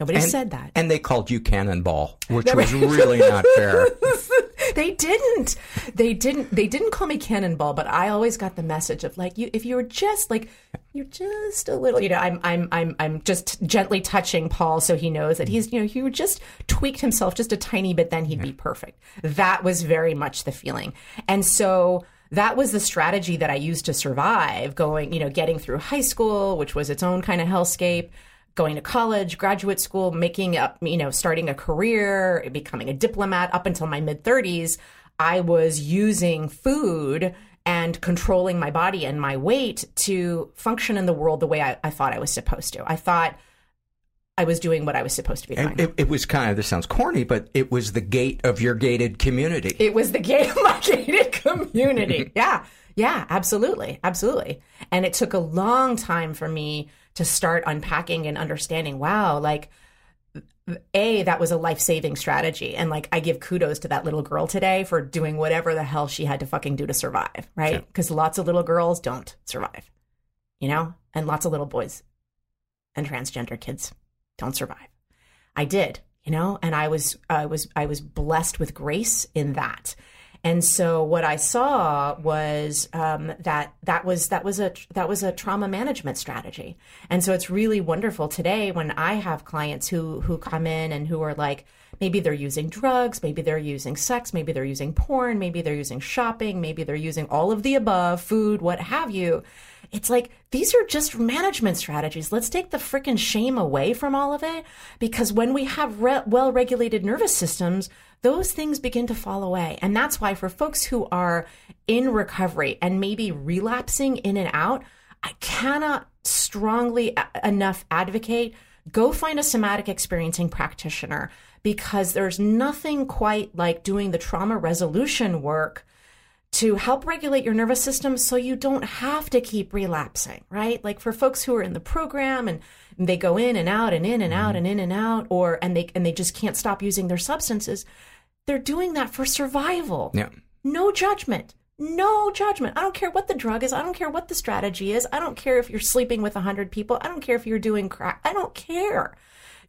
Speaker 10: nobody
Speaker 2: And-
Speaker 10: said that
Speaker 2: And they called you Cannonball, which was really not fair.
Speaker 10: they didn't. They didn't they didn't call me cannonball but i always got the message of like you if you were just like you're just a little you know i'm i'm i'm i'm just gently touching paul so he knows that he's you know he would just tweaked himself just a tiny bit then he'd be perfect. That was very much the feeling. And so that was the strategy that i used to survive going you know getting through high school which was its own kind of hellscape going to college, graduate school, making up, you know, starting a career, becoming a diplomat up until my mid 30s, I was using food and controlling my body and my weight to function in the world the way I, I thought I was supposed to. I thought I was doing what I was supposed to be doing.
Speaker 2: It, it was kind of, this sounds corny, but it was the gate of your gated community.
Speaker 10: It was the gate of my gated community. yeah. Yeah, absolutely. Absolutely. And it took a long time for me to start unpacking and understanding, wow, like a that was a life-saving strategy and like I give kudos to that little girl today for doing whatever the hell she had to fucking do to survive, right? Cuz lots of little girls don't survive. You know? And lots of little boys and transgender kids don't survive. I did, you know, and I was I was I was blessed with grace in that. And so what I saw was um, that that was that was a that was a trauma management strategy. And so it's really wonderful today when I have clients who who come in and who are like maybe they're using drugs, maybe they're using sex, maybe they're using porn, maybe they're using shopping, maybe they're using all of the above, food, what have you. It's like these are just management strategies. Let's take the freaking shame away from all of it because when we have re- well regulated nervous systems, those things begin to fall away. And that's why for folks who are in recovery and maybe relapsing in and out, I cannot strongly a- enough advocate go find a somatic experiencing practitioner because there's nothing quite like doing the trauma resolution work to help regulate your nervous system so you don't have to keep relapsing, right? Like for folks who are in the program and they go in and out and in and out mm-hmm. and in and out or and they and they just can't stop using their substances, they're doing that for survival.
Speaker 2: Yeah.
Speaker 10: No judgment. No judgment. I don't care what the drug is. I don't care what the strategy is. I don't care if you're sleeping with 100 people. I don't care if you're doing crack. I don't care.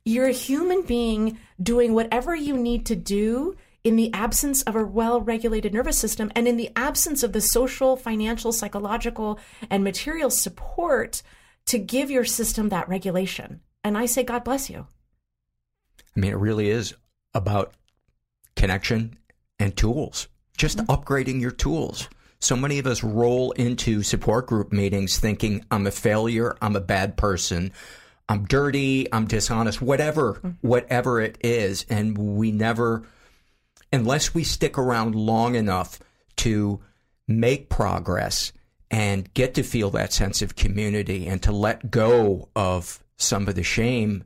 Speaker 10: You're a human being doing whatever you need to do in the absence of a well regulated nervous system and in the absence of the social, financial, psychological, and material support to give your system that regulation. And I say, God bless you.
Speaker 2: I mean, it really is about connection and tools, just mm-hmm. upgrading your tools. So many of us roll into support group meetings thinking, I'm a failure, I'm a bad person, I'm dirty, I'm dishonest, whatever, mm. whatever it is. And we never, unless we stick around long enough to make progress and get to feel that sense of community and to let go of some of the shame,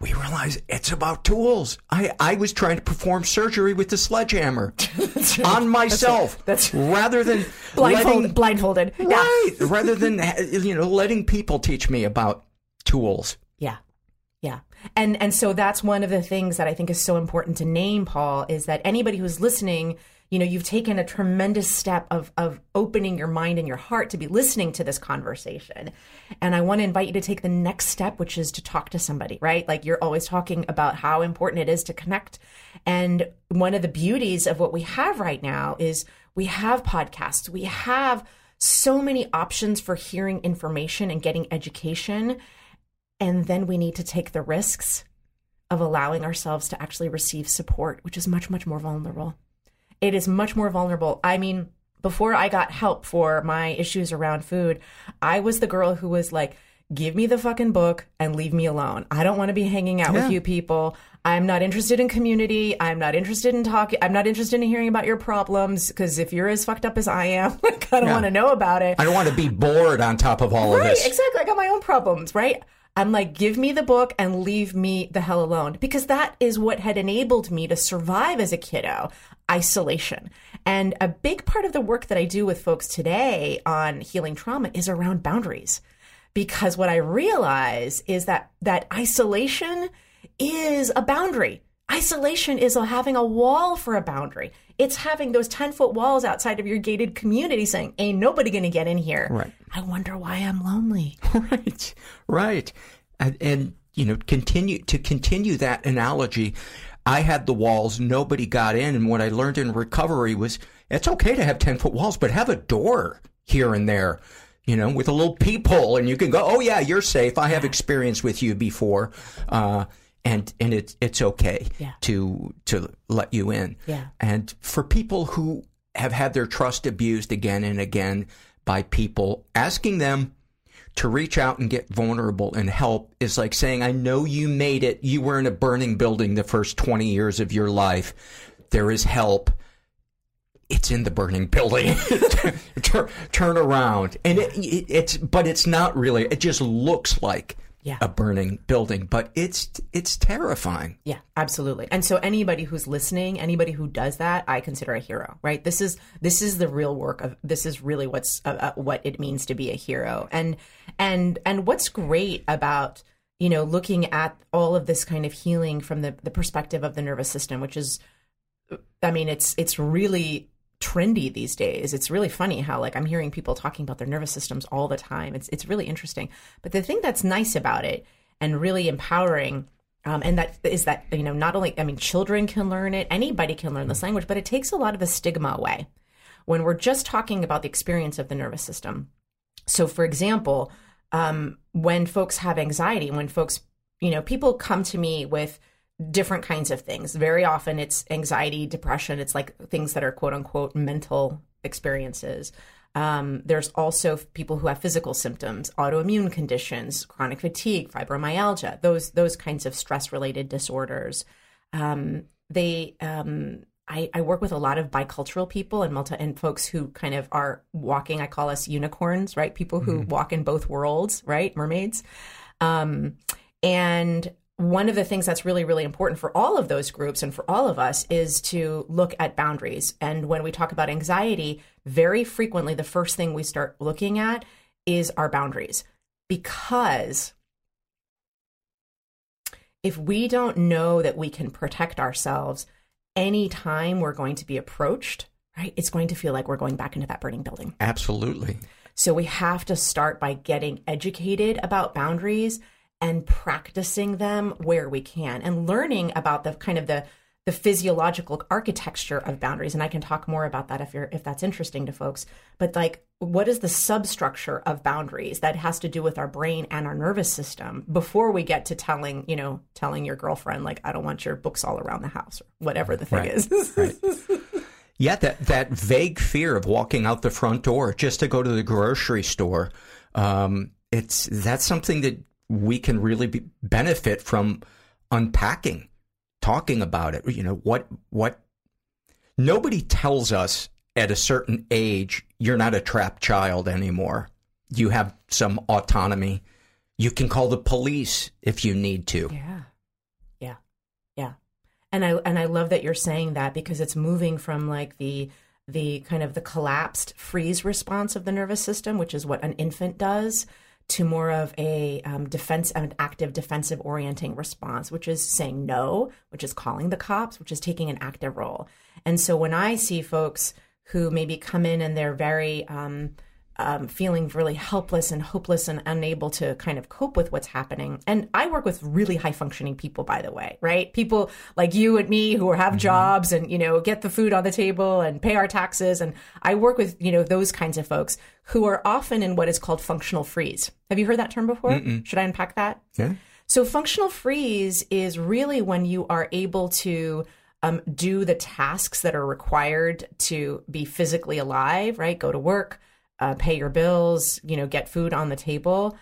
Speaker 2: we realize it's about tools. I, I was trying to perform surgery with the sledgehammer on myself.
Speaker 10: That's-
Speaker 2: rather than
Speaker 10: Blindfold,
Speaker 2: letting,
Speaker 10: blindfolded. Yeah.
Speaker 2: rather than you know letting people teach me about tools.
Speaker 10: Yeah. And and so that's one of the things that I think is so important to name, Paul, is that anybody who's listening, you know, you've taken a tremendous step of of opening your mind and your heart to be listening to this conversation. And I want to invite you to take the next step, which is to talk to somebody, right? Like you're always talking about how important it is to connect. And one of the beauties of what we have right now is we have podcasts, we have so many options for hearing information and getting education. And then we need to take the risks of allowing ourselves to actually receive support, which is much, much more vulnerable. It is much more vulnerable. I mean, before I got help for my issues around food, I was the girl who was like, give me the fucking book and leave me alone. I don't want to be hanging out
Speaker 2: Yeah.
Speaker 10: with you people. I'm not interested in community. I'm not interested in talking. I'm not interested in hearing about your problems because if you're as fucked up as I am, like, I don't
Speaker 2: Yeah.
Speaker 10: want to know about it.
Speaker 2: I don't want to be bored on top of all of
Speaker 10: Right,
Speaker 2: this.
Speaker 10: exactly. I got my own problems, right? I'm like, give me the book and leave me the hell alone. Because that is what had enabled me to survive as a kiddo isolation. And a big part of the work that I do with folks today on healing trauma is around boundaries. Because what I realize is that that isolation is a boundary. Isolation is having a wall for a boundary. It's having those 10 foot walls outside of your gated community saying, ain't nobody going to get in here.
Speaker 2: Right.
Speaker 10: I wonder why I'm lonely.
Speaker 2: right right and, and you know continue to continue that analogy i had the walls nobody got in and what i learned in recovery was it's okay to have 10 foot walls but have a door here and there you know with a little peephole and you can go oh yeah you're safe i have experience with you before uh, and and it's it's okay
Speaker 10: Yeah.
Speaker 2: to to let you in
Speaker 10: Yeah.
Speaker 2: and for people who have had their trust abused again and again by people asking them to reach out and get vulnerable and help is like saying, I know you made it. You were in a burning building the first 20 years of your life. There is help. It's in the burning building. turn, turn around. And it, it, it's, but it's not really, it just looks like
Speaker 10: Yeah.
Speaker 2: a burning building, but it's, it's terrifying.
Speaker 10: Yeah, absolutely. And so anybody who's listening, anybody who does that, I consider a hero, right? This is this is the real work of this is really what's uh, uh, what it means to be a hero. And and and what's great about you know looking at all of this kind of healing from the the perspective of the nervous system, which is I mean, it's it's really trendy these days. It's really funny how like I'm hearing people talking about their nervous systems all the time. It's it's really interesting. But the thing that's nice about it and really empowering Um, and that is that, you know, not only, I mean, children can learn it, anybody can learn this language, but it takes a lot of the stigma away when we're just talking about the experience of the nervous system. So, for example, um, when folks have anxiety, when folks, you know, people come to me with different kinds of things. Very often it's anxiety, depression. It's like things that are quote unquote mental experiences. Um, there's also people who have physical symptoms, autoimmune conditions, chronic fatigue, fibromyalgia, those those kinds of stress related disorders. Um, they um, I, I, work with a lot of bicultural people and multi and folks who kind of are walking. I call us unicorns, right? People who mm-hmm. walk in both worlds, right? Mermaids. Um, and one of the things that's really, really important for all of those groups and for all of us is to look at boundaries. And when we talk about anxiety, very frequently the first thing we start looking at is our boundaries. Because if we don't know that we can protect ourselves anytime we're going to be approached, right, it's going to feel like we're going back into that burning building.
Speaker 2: Absolutely.
Speaker 10: So we have to start by getting educated about boundaries and practicing them where we can and learning about the kind of the the physiological architecture of boundaries and i can talk more about that if you're if that's interesting to folks but like what is the substructure of boundaries that has to do with our brain and our nervous system before we get to telling you know telling your girlfriend like i don't want your books all around the house or whatever the thing
Speaker 2: right.
Speaker 10: is
Speaker 2: right. yeah that that vague fear of walking out the front door just to go to the grocery store um, it's that's something that we can really be, benefit from unpacking, talking about it. You know, what, what, nobody tells us at a certain age, you're not a trapped child anymore. You have some autonomy. You can call the police if you need to.
Speaker 10: Yeah. Yeah. Yeah. And I and I love that you're saying that because it's moving from like the the kind of the collapsed freeze response of the nervous system, which is what an infant does, to more of a um, defense, an active defensive orienting response, which is saying no, which is calling the cops, which is taking an active role. And so when I see folks who maybe come in and they're very um, um, feeling really helpless and hopeless and unable to kind of cope with what's happening. And I work with really high functioning people, by the way, right? People like you and me who have mm-hmm. jobs and, you know, get the food on the table and pay our taxes. And I work with, you know, those kinds of folks who are often in what is called functional freeze. Have you heard that term before? Mm-mm. Should I unpack that?
Speaker 2: Yeah.
Speaker 10: So functional freeze is really when you are able to um, do the tasks that are required to be physically alive, right? Go to work, uh, pay your bills, you know, get food on the table.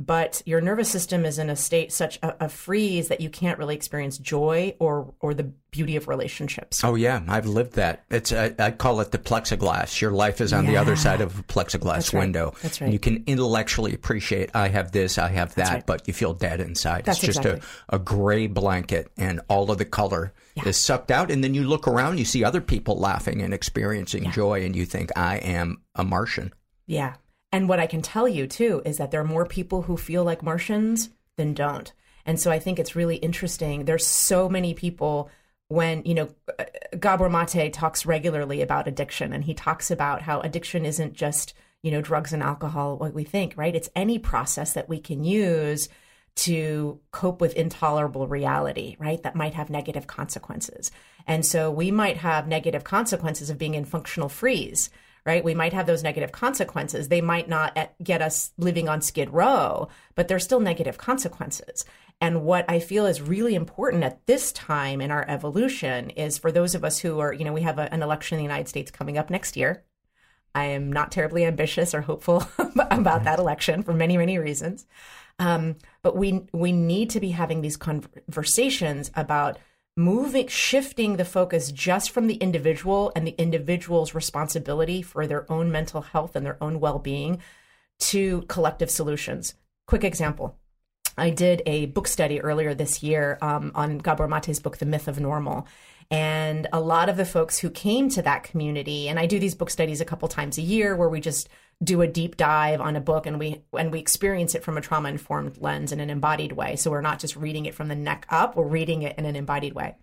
Speaker 10: But your nervous system is in a state such a, a freeze that you can't really experience joy or or the beauty of relationships.
Speaker 2: Oh yeah, I've lived that. It's I, I call it the plexiglass. Your life is on yeah. the other side of a plexiglass
Speaker 10: That's
Speaker 2: window.
Speaker 10: Right. That's right.
Speaker 2: And you can intellectually appreciate I have this, I have that,
Speaker 10: right.
Speaker 2: but you feel dead inside.
Speaker 10: That's
Speaker 2: it's just
Speaker 10: exactly.
Speaker 2: a, a gray blanket and all of the color
Speaker 10: yeah.
Speaker 2: is sucked out and then you look around, you see other people laughing and experiencing
Speaker 10: Yeah.
Speaker 2: joy and you think I am a Martian.
Speaker 10: Yeah. And what I can tell you too is that there are more people who feel like Martians than don't. And so I think it's really interesting. There's so many people when, you know, Gabor Mate talks regularly about addiction and he talks about how addiction isn't just, you know, drugs and alcohol, what we think, right? It's any process that we can use to cope with intolerable reality, right? That might have negative consequences. And so we might have negative consequences of being in functional freeze right? We might have those negative consequences. They might not get us living on skid row, but there's still negative consequences. And what I feel is really important at this time in our evolution is for those of us who are, you know, we have a, an election in the United States coming up next year. I am not terribly ambitious or hopeful about that election for many, many reasons. Um, but we we need to be having these conversations about moving shifting the focus just from the individual and the individual's responsibility for their own mental health and their own well-being to collective solutions. Quick example. I did a book study earlier this year um, on gabor mate's book the myth of normal. And a lot of the folks who came to that community and i do these book studies a couple times a year where we just do a deep dive on a book and we and we experience it from a trauma informed lens in an embodied way. So we're not just reading it from the neck up we're reading it in an embodied way.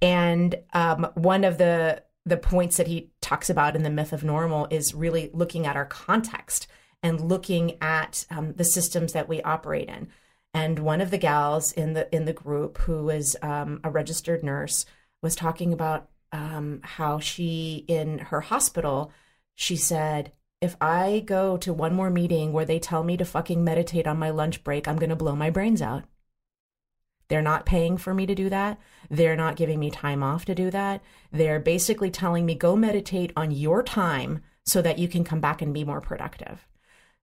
Speaker 10: And um, one of the the points that he talks about in the myth of normal is really looking at our context and looking at um, the systems that we operate in. And one of the gals in the in the group who was um, a registered nurse was talking about um, how she in her hospital she said if I go to one more meeting where they tell me to fucking meditate on my lunch break, I'm going to blow my brains out. They're not paying for me to do that. They're not giving me time off to do that. They're basically telling me, go meditate on your time so that you can come back and be more productive.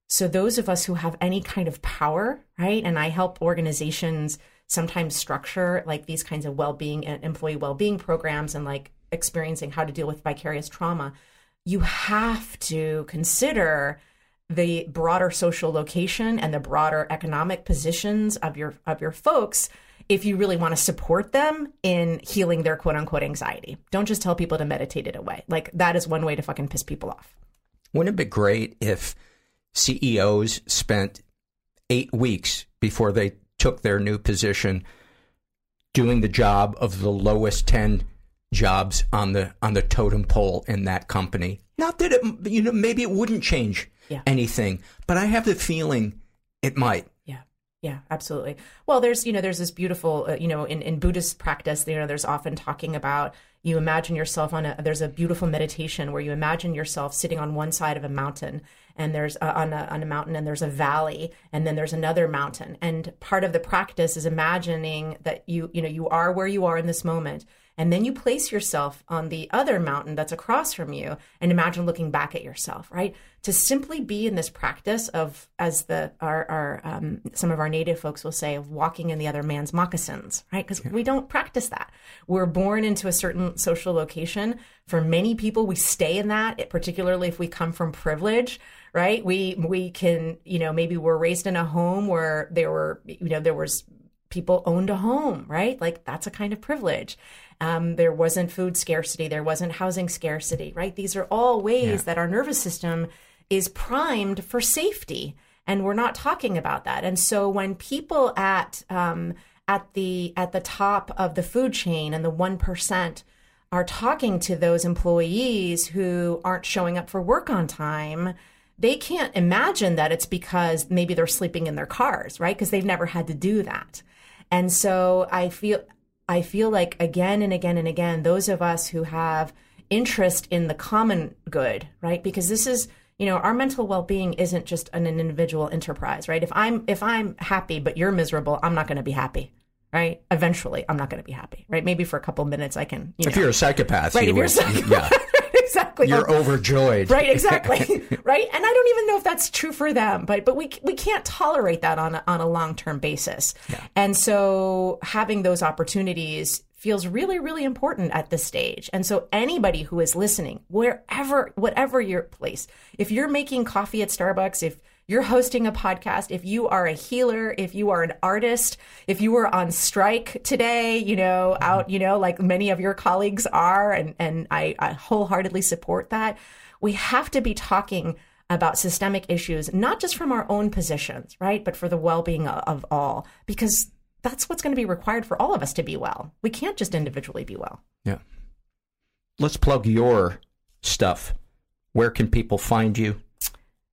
Speaker 10: So, those of us who have any kind of power, right? And I help organizations sometimes structure like these kinds of well being and employee well being programs and like experiencing how to deal with vicarious trauma. You have to consider the broader social location and the broader economic positions of your of your folks if you really want to support them in healing their quote unquote anxiety. Don't just tell people to meditate it away. Like that is one way to fucking piss people off.
Speaker 2: Wouldn't it be great if CEOs spent eight weeks before they took their new position doing the job of the lowest 10 jobs on the on the totem pole in that company not that it you know maybe it wouldn't change
Speaker 10: Yeah.
Speaker 2: anything but i have the feeling it might
Speaker 10: Yeah. Yeah, absolutely. Well, there's, you know, there's this beautiful, uh, you know, in, in Buddhist practice, you know, there's often talking about you imagine yourself on a, there's a beautiful meditation where you imagine yourself sitting on one side of a mountain and there's uh, on a, on a mountain and there's a valley and then there's another mountain. And part of the practice is imagining that you, you know, you are where you are in this moment. And then you place yourself on the other mountain that's across from you and imagine looking back at yourself, right? To simply be in this practice of, as the, our, our um, some of our native folks will say, of walking in the other man's moccasins, right? Because we don't practice that. We're born into a certain social location. For many people, we stay in that, particularly if we come from privilege, right? We, we can, you know, maybe we're raised in a home where there were, you know, there was people owned a home, right? Like that's a kind of privilege. Um, there wasn't food scarcity, there wasn't housing scarcity, right? These are all ways that our nervous system is primed for safety, and we're not talking about that. And so when people at um, at the at the top of the food chain and the one percent are talking to those employees who aren't showing up for work on time, they can't imagine that it's because maybe they're sleeping in their cars, right? Because they've never had to do that. And so I feel I feel like again and again and again, those of us who have interest in the common good, right? Because this is, you know, our mental well-being isn't just an individual enterprise, right? If I'm if I'm happy but you're miserable, I'm not going to be happy, right? Eventually, I'm not going to be happy, right? Maybe for a couple minutes I can. You
Speaker 2: if
Speaker 10: know,
Speaker 2: you're a psychopath
Speaker 10: right?
Speaker 2: you
Speaker 10: If you're a psychopath,
Speaker 2: yeah
Speaker 10: exactly.
Speaker 2: you're overjoyed
Speaker 10: Right, exactly. right, and I don't even know if that's true for them, but but we we can't tolerate that on a, on a long term basis. And so having those opportunities feels really really important at this stage. And so anybody who is listening, wherever whatever your place, if you're making coffee at Starbucks, if you're hosting a podcast, if you are a healer, if you are an artist, if you were on strike today, you know, mm-hmm. out, you know, like many of your colleagues are, and, and I, I wholeheartedly support that. We have to be talking about systemic issues, not just from our own positions, right? But for the well being of, of all, because that's what's going to be required for all of us to be well. We can't just individually be well.
Speaker 2: yeah let's plug your stuff where can people find you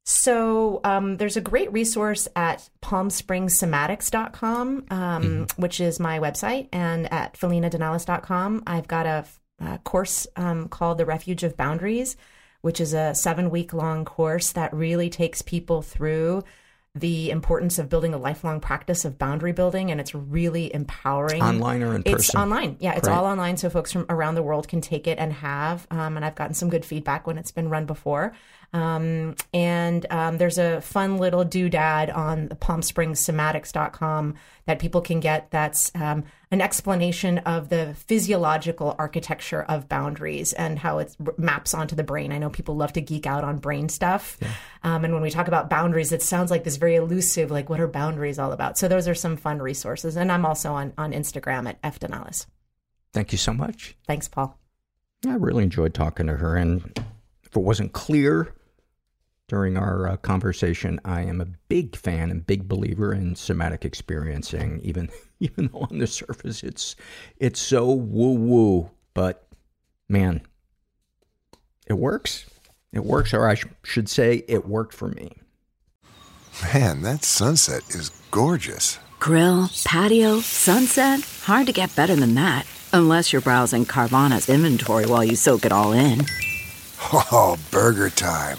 Speaker 10: So um, there's a great resource at palmspringssomatics.com, um, which is my website, and at felinadanalis.com. I've got a, a course um, called The Refuge of Boundaries, which is a seven week long course that really takes people through the importance of building a lifelong practice of boundary building, and it's really empowering.
Speaker 2: Online or in
Speaker 10: It's
Speaker 2: person?
Speaker 10: online. Yeah, it's
Speaker 2: Great.
Speaker 10: all online, so folks from around the world can take it and have. Um, and I've gotten some good feedback when it's been run before. Um, and um, there's a fun little doodad on the palmspringssomatics.com that people can get that's um, an explanation of the physiological architecture of boundaries and how it maps onto the brain. I know people love to geek out on brain stuff. Um, and when we talk about boundaries, it sounds like this very elusive, like what are boundaries all about? So those are some fun resources. And I'm also on, on Instagram at fdanalis.
Speaker 2: thank you so much
Speaker 10: Thanks, Paul.
Speaker 2: I really enjoyed talking to her, and if it wasn't clear during our uh, conversation, I am a big fan and big believer in somatic experiencing. Even even though on the surface it's it's so woo woo, but man, it works. It works, or I sh- should say, it worked for me.
Speaker 11: Man, that sunset is gorgeous. Grill, patio, sunset. Hard to get better than that. Unless you're browsing Carvana's inventory while you soak it all in.
Speaker 12: Oh, burger time.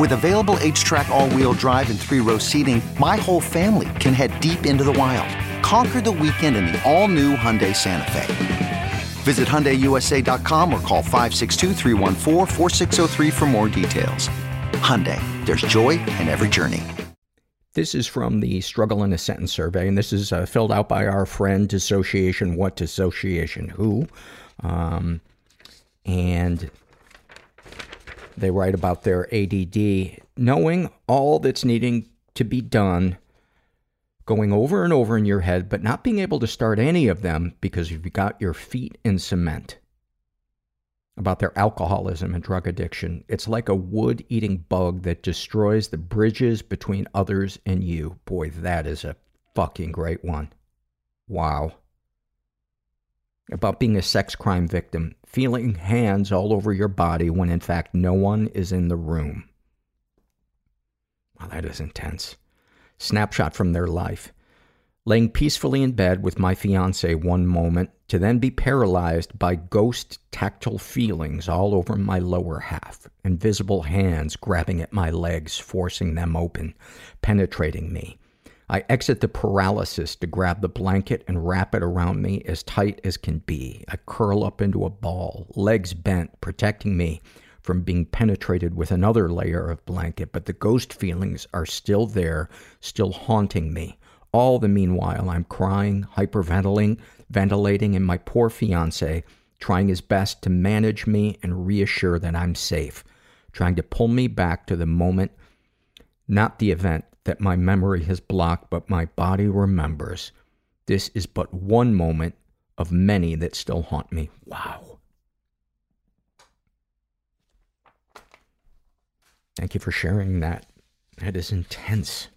Speaker 13: With available HTRAC, all wheel drive, and three row seating, my whole family can head deep into the wild. Conquer the weekend in the all new Hyundai Santa Fe. Visit HyundaiUSA.com or call 562-314-4603 for more details. Hyundai, there's joy in every journey.
Speaker 2: This is from the Struggle in a Sentence survey, and this is uh, filled out by our friend Dissociation What Dissociation Who. Um, and they write about their ADD. Knowing all that's needing to be done, going over and over in your head, but not being able to start any of them because you've got your feet in cement. About their alcoholism and drug addiction. It's like a wood eating bug that destroys the bridges between others and you. Boy, that is a fucking great one. Wow. About being a sex crime victim, feeling hands all over your body when in fact no one is in the room. Wow, that is intense. Snapshot from their life. Laying peacefully in bed with my fiance one moment to then be paralyzed by ghost tactile feelings all over my lower half. Invisible hands grabbing at my legs, forcing them open, penetrating me. I exit the paralysis to grab the blanket and wrap it around me as tight as can be. I curl up into a ball, legs bent, protecting me from being penetrated with another layer of blanket, but the ghost feelings are still there, still haunting me. All the meanwhile, I'm crying, hyperventilating, ventilating, and my poor fiance trying his best to manage me and reassure that I'm safe, trying to pull me back to the moment, not the event that my memory has blocked, but my body remembers. This is but one moment of many that still haunt me. Wow. Thank you for sharing that. That is intense.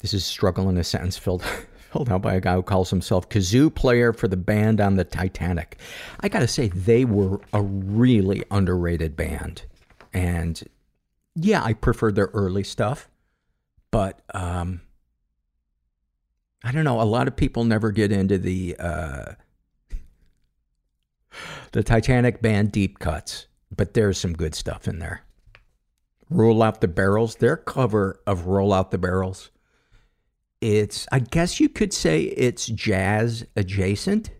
Speaker 2: This is struggle in a sentence filled filled out by a guy who calls himself kazoo player for the band on the Titanic. I got to say they were a really underrated band. And yeah, I prefer their early stuff, but um I don't know, a lot of people never get into the uh the Titanic band deep cuts, but there's some good stuff in there. Roll Out the Barrels, their cover of Roll Out the Barrels it's i guess you could say it's jazz adjacent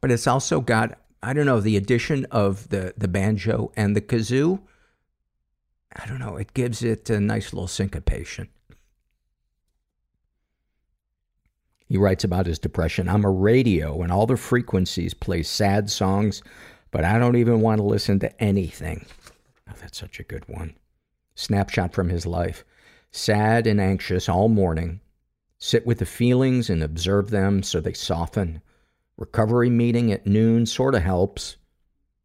Speaker 2: but it's also got i don't know the addition of the the banjo and the kazoo i don't know it gives it a nice little syncopation he writes about his depression i'm a radio and all the frequencies play sad songs but i don't even want to listen to anything oh, that's such a good one snapshot from his life sad and anxious all morning. Sit with the feelings and observe them so they soften. Recovery meeting at noon sort of helps.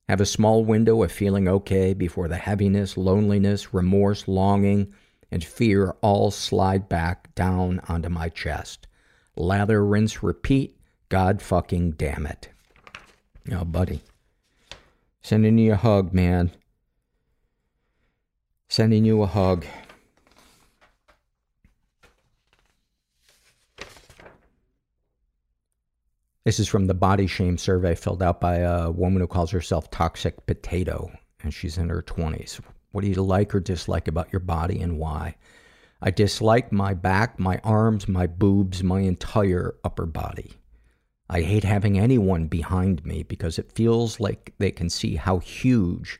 Speaker 2: Have a small window of feeling okay before the heaviness, loneliness, remorse, longing, and fear all slide back down onto my chest. Lather, rinse, repeat. God fucking damn it. Oh, buddy. Sending you a hug, man. Sending you a hug. This is from the body shame survey filled out by a woman who calls herself Toxic Potato, and she's in her 20s. What do you like or dislike about your body and why? I dislike my back, my arms, my boobs, my entire upper body. I hate having anyone behind me because it feels like they can see how huge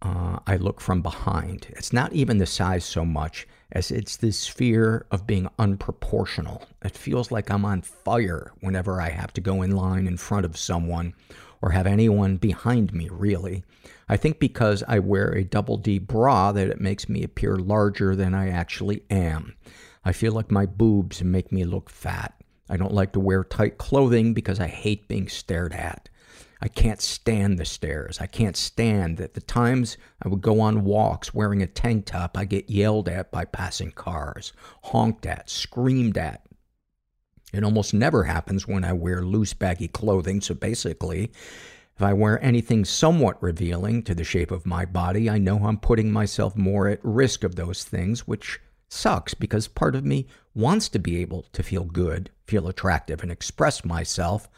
Speaker 2: uh, I look from behind. It's not even the size so much as it's this fear of being unproportional. It feels like I'm on fire whenever I have to go in line in front of someone or have anyone behind me, really. I think because I wear a double D bra that it makes me appear larger than I actually am. I feel like my boobs make me look fat. I don't like to wear tight clothing because I hate being stared at. I can't stand the stares. I can't stand that the times I would go on walks wearing a tank top, I get yelled at by passing cars, honked at, screamed at. It almost never happens when I wear loose, baggy clothing, so basically, if I wear anything somewhat revealing to the shape of my body, I know I'm putting myself more at risk of those things, which sucks because part of me wants to be able to feel good, feel attractive, and express myself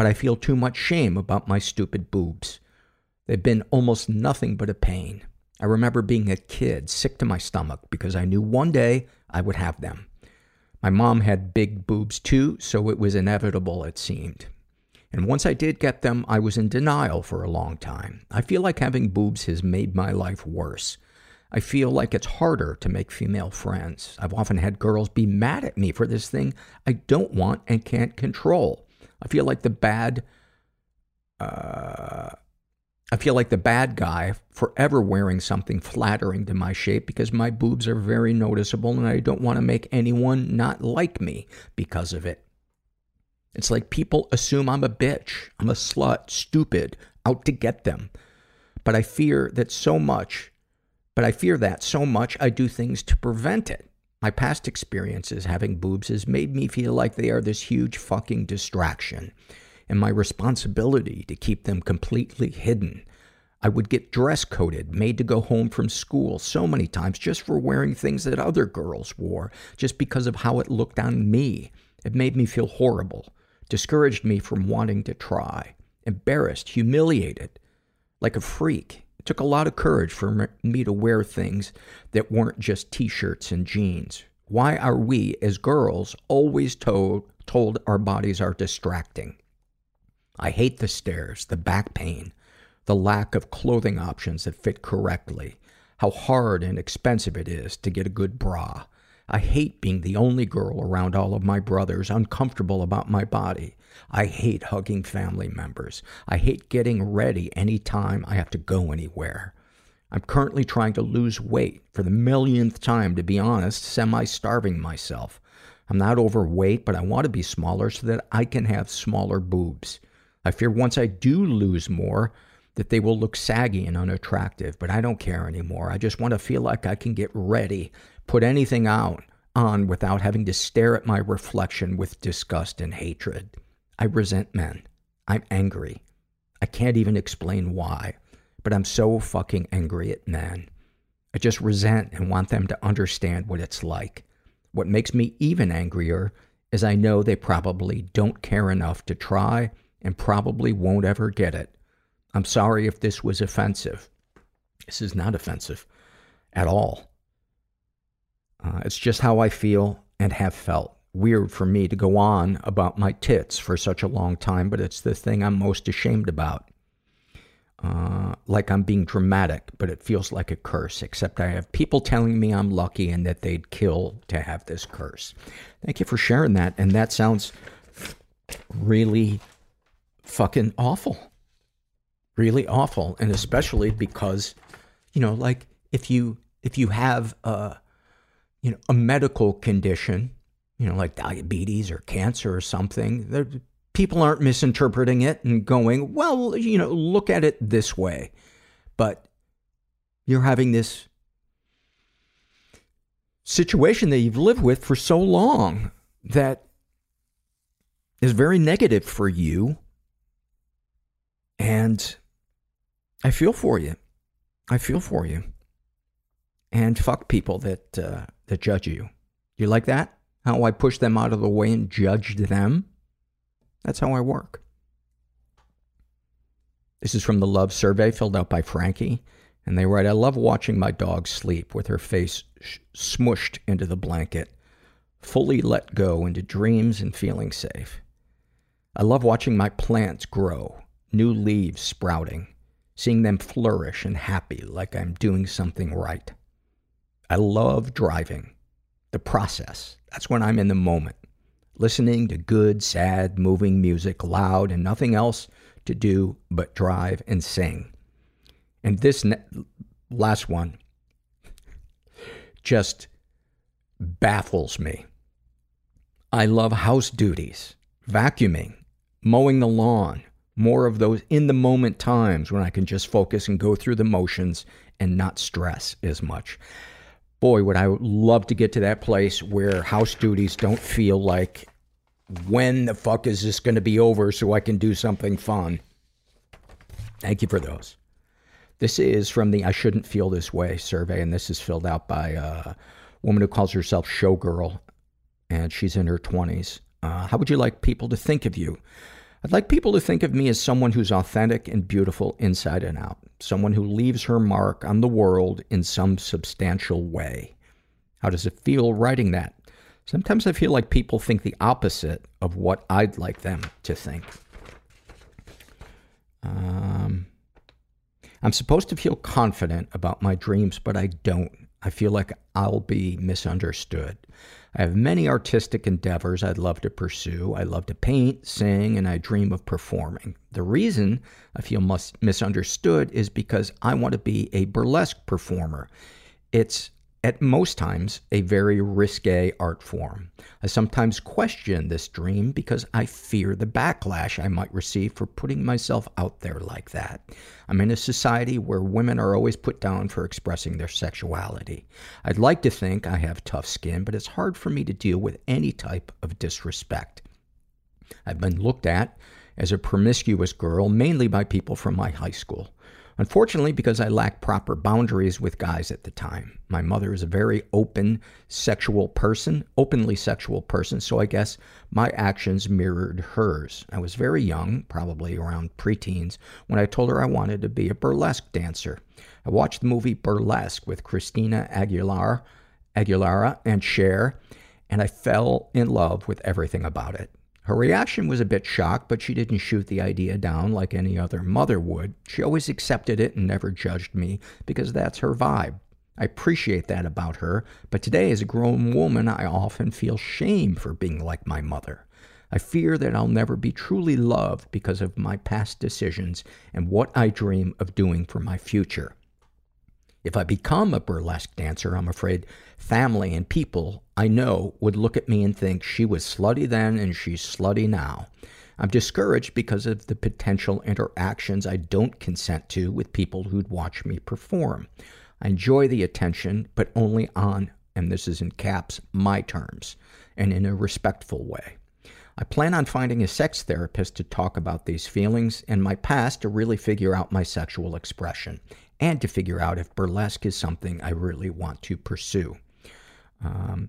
Speaker 2: but I feel too much shame about my stupid boobs. They've been almost nothing but a pain. I remember being a kid, sick to my stomach, because I knew one day I would have them. My mom had big boobs too, so it was inevitable, it seemed. And once I did get them, I was in denial for a long time. I feel like having boobs has made my life worse. I feel like it's harder to make female friends. I've often had girls be mad at me for this thing I don't want and can't control. I feel like the bad, uh, I feel like the bad guy forever wearing something flattering to my shape because my boobs are very noticeable and I don't want to make anyone not like me because of it. It's like people assume I'm a bitch, I'm a slut, stupid, out to get them. But I fear that so much, but I fear that so much I do things to prevent it. My past experiences having boobs has made me feel like they are this huge fucking distraction and my responsibility to keep them completely hidden. I would get dress coded, made to go home from school so many times just for wearing things that other girls wore, just because of how it looked on me. It made me feel horrible, discouraged me from wanting to try, embarrassed, humiliated, like a freak. Took a lot of courage for me to wear things that weren't just t-shirts and jeans. Why are we, as girls, always told, told our bodies are distracting? I hate the stares, the back pain, the lack of clothing options that fit correctly, how hard and expensive it is to get a good bra. I hate being the only girl around all of my brothers uncomfortable about my body. I hate hugging family members. I hate getting ready any time I have to go anywhere. I'm currently trying to lose weight for the millionth time, to be honest, semi starving myself. I'm not overweight, but I want to be smaller so that I can have smaller boobs. I fear once I do lose more, that they will look saggy and unattractive, but I don't care anymore. I just want to feel like I can get ready, put anything out on without having to stare at my reflection with disgust and hatred. I resent men. I'm angry. I can't even explain why, but I'm so fucking angry at men. I just resent and want them to understand what it's like. What makes me even angrier is I know they probably don't care enough to try and probably won't ever get it. I'm sorry if this was offensive. This is not offensive at all. Uh, it's just how I feel and have felt. Weird for me to go on about my tits for such a long time, but it's the thing I'm most ashamed about. Uh, like I'm being dramatic, but it feels like a curse, except I have people telling me I'm lucky and that they'd kill to have this curse. Thank you for sharing that. And that sounds really fucking awful. Really awful. And especially because, you know, like if you, if you have a, you know, a medical condition, you know, like diabetes or cancer or something, people aren't misinterpreting it and going, well, you know, look at it this way. But you're having this situation that you've lived with for so long that is very negative for you. And I feel for you. I feel for you. And fuck people that, uh, that judge you. You like that? How I push them out of the way and judged them? That's how I work. This is from the love survey filled out by Frankie. And they write, I love watching my dog sleep with her face sh- smushed into the blanket, fully let go into dreams and feeling safe. I love watching my plants grow, new leaves sprouting, seeing them flourish and happy like I'm doing something right. I love driving. The process. That's when I'm in the moment. Listening to good, sad, moving music loud and nothing else to do but drive and sing. And this ne- last one just baffles me. I love house duties, vacuuming, mowing the lawn, more of those in the moment times when I can just focus and go through the motions and not stress as much. Boy, would I love to get to that place where house duties don't feel like when the fuck is this going to be over so I can do something fun. Thank you for those. This is from the I Shouldn't Feel This Way survey, and this is filled out by a woman who calls herself Showgirl, and she's in her 20s. Uh, how would you like people to think of you? I'd like people to think of me as someone who's authentic and beautiful inside and out, someone who leaves her mark on the world in some substantial way. How does it feel writing that? Sometimes I feel like people think the opposite of what I'd like them to think. Um, I'm supposed to feel confident about my dreams, but I don't. I feel like I'll be misunderstood. I have many artistic endeavors I'd love to pursue. I love to paint, sing, and I dream of performing. The reason I feel misunderstood is because I want to be a burlesque performer. It's at most times, a very risque art form. I sometimes question this dream because I fear the backlash I might receive for putting myself out there like that. I'm in a society where women are always put down for expressing their sexuality. I'd like to think I have tough skin, but it's hard for me to deal with any type of disrespect. I've been looked at as a promiscuous girl, mainly by people from my high school. Unfortunately, because I lacked proper boundaries with guys at the time. My mother is a very open sexual person, openly sexual person, so I guess my actions mirrored hers. I was very young, probably around preteens, when I told her I wanted to be a burlesque dancer. I watched the movie Burlesque with Christina Aguilera, Aguilera and Cher, and I fell in love with everything about it. Her reaction was a bit shocked, but she didn't shoot the idea down like any other mother would. She always accepted it and never judged me because that's her vibe. I appreciate that about her, but today as a grown woman, I often feel shame for being like my mother. I fear that I'll never be truly loved because of my past decisions and what I dream of doing for my future. If I become a burlesque dancer, I'm afraid family and people I know would look at me and think she was slutty then and she's slutty now. I'm discouraged because of the potential interactions I don't consent to with people who'd watch me perform. I enjoy the attention, but only on, and this is in caps, my terms, and in a respectful way. I plan on finding a sex therapist to talk about these feelings and my past to really figure out my sexual expression and to figure out if burlesque is something I really want to pursue. Um,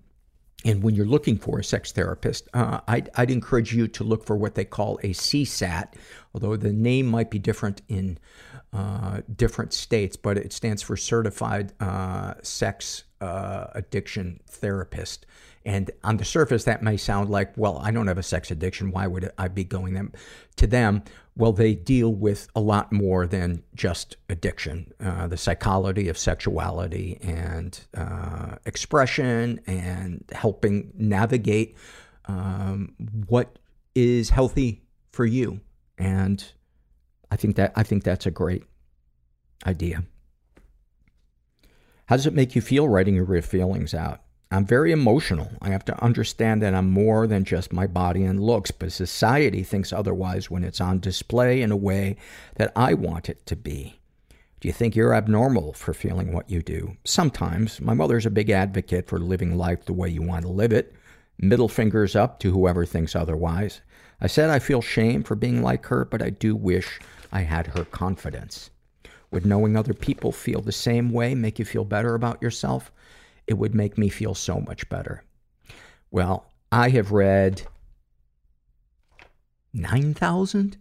Speaker 2: and when you're looking for a sex therapist, uh, I'd, I'd encourage you to look for what they call a CSAT, although the name might be different in uh, different states, but it stands for Certified uh, Sex uh, Addiction Therapist. And on the surface, that may sound like, well, I don't have a sex addiction. Why would I be going them to them? Well, they deal with a lot more than just addiction. Uh, the psychology of sexuality and uh, expression and helping navigate um, what is healthy for you. And I think that I think that's a great idea. How does it make you feel writing your feelings out? I'm very emotional. I have to understand that I'm more than just my body and looks, but society thinks otherwise when it's on display in a way that I want it to be. Do you think you're abnormal for feeling what you do? Sometimes. My mother's a big advocate for living life the way you want to live it. Middle fingers up to whoever thinks otherwise. I said I feel shame for being like her, but I do wish I had her confidence. Would knowing other people feel the same way make you feel better about yourself? It would make me feel so much better. Well, I have read 9,000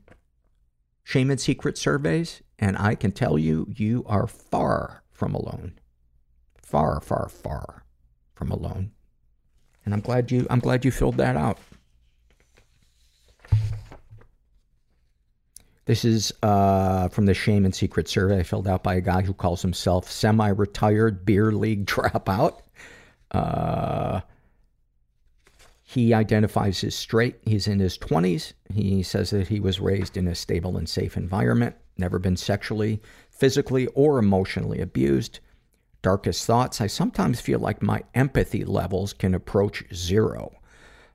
Speaker 2: shame and secret surveys, and I can tell you, you are far from alone. Far, far, far from alone. And I'm glad you, I'm glad you filled that out. This is uh, from the Shame and Secret survey filled out by a guy who calls himself semi-retired beer league dropout. Uh, he identifies as straight. He's in his 20s. He says that he was raised in a stable and safe environment, never been sexually, physically, or emotionally abused. Darkest thoughts, I sometimes feel like my empathy levels can approach zero.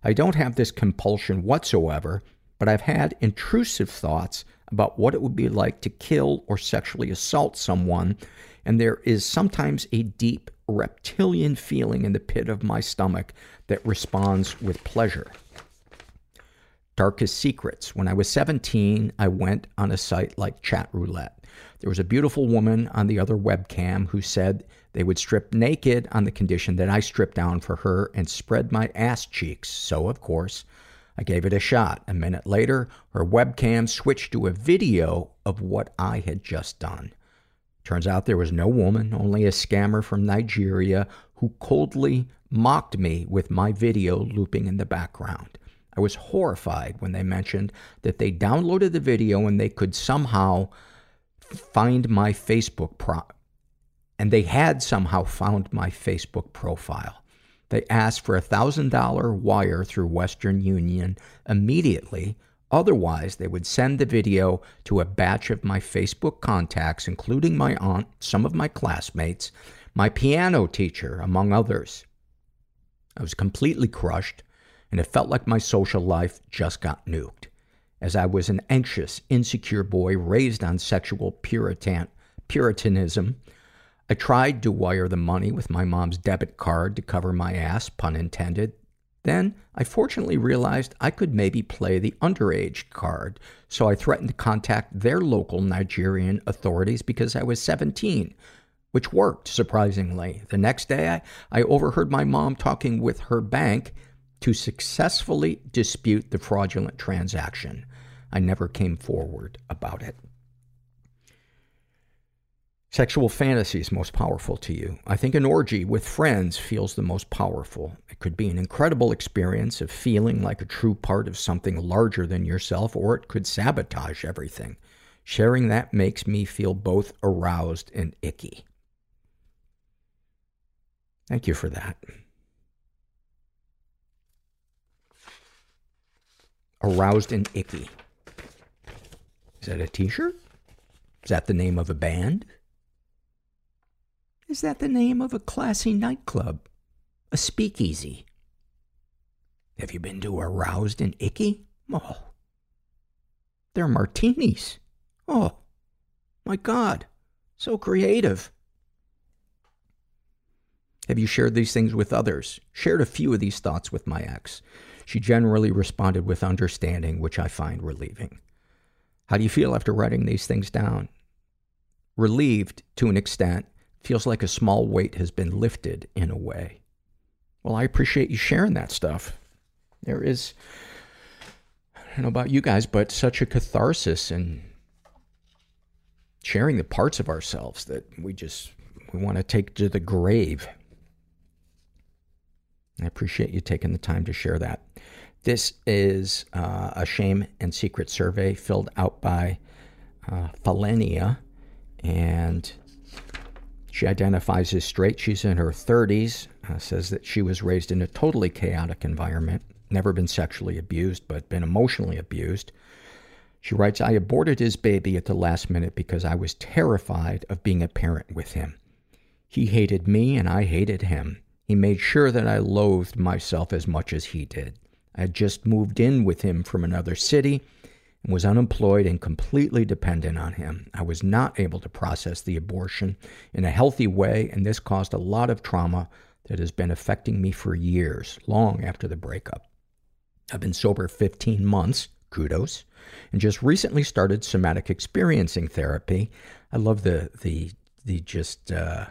Speaker 2: I don't have this compulsion whatsoever, but I've had intrusive thoughts about what it would be like to kill or sexually assault someone, and there is sometimes a deep reptilian feeling in the pit of my stomach that responds with pleasure. Darkest secrets. When I was 17, I went on a site like Chat Roulette. There was a beautiful woman on the other webcam who said they would strip naked on the condition that I strip down for her and spread my ass cheeks. So, of course, I gave it a shot. A minute later, her webcam switched to a video of what I had just done. Turns out there was no woman, only a scammer from Nigeria who coldly mocked me with my video looping in the background. I was horrified when they mentioned that they downloaded the video and they could somehow find my Facebook pro and they had somehow found my Facebook profile. They asked for a thousand dollar wire through Western Union immediately. Otherwise, they would send the video to a batch of my Facebook contacts, including my aunt, some of my classmates, my piano teacher, among others. I was completely crushed and it felt like my social life just got nuked. As I was an anxious, insecure boy raised on sexual Puritan, Puritanism, I tried to wire the money with my mom's debit card to cover my ass, pun intended. Then I fortunately realized I could maybe play the underage card, so I threatened to contact their local Nigerian authorities because I was 17, which worked, surprisingly. The next day, I, I overheard my mom talking with her bank to successfully dispute the fraudulent transaction. I never came forward about it. Sexual fantasies most powerful to you. I think an orgy with friends feels the most powerful. It could be an incredible experience of feeling like a true part of something larger than yourself, or it could sabotage everything. Sharing that makes me feel both aroused and icky. Thank you for that. Aroused and icky. Is that a t shirt? Is that the name of a band? Is that the name of a classy nightclub? A speakeasy? Have you been to Aroused and Icky? Oh. They're martinis. Oh. My God. So creative. Have you shared these things with others? Shared a few of these thoughts with my ex. She generally responded with understanding, which I find relieving. How do you feel after writing these things down? Relieved to an extent. Feels like a small weight has been lifted in a way. Well, I appreciate you sharing that stuff. There is, I don't know about you guys, but such a catharsis in sharing the parts of ourselves that we just we want to take to the grave. I appreciate you taking the time to share that. This is uh, a shame and secret survey filled out by uh, Falenia, and she identifies as straight. She's in her 30s, uh, says that she was raised in a totally chaotic environment, never been sexually abused, but been emotionally abused. She writes, I aborted his baby at the last minute because I was terrified of being a parent with him. He hated me and I hated him. He made sure that I loathed myself as much as he did. I had just moved in with him from another city was unemployed and completely dependent on him. I was not able to process the abortion in a healthy way, and this caused a lot of trauma that has been affecting me for years, long after the breakup. I've been sober 15 months, kudos, and just recently started somatic experiencing therapy. I love the, the, the just, uh,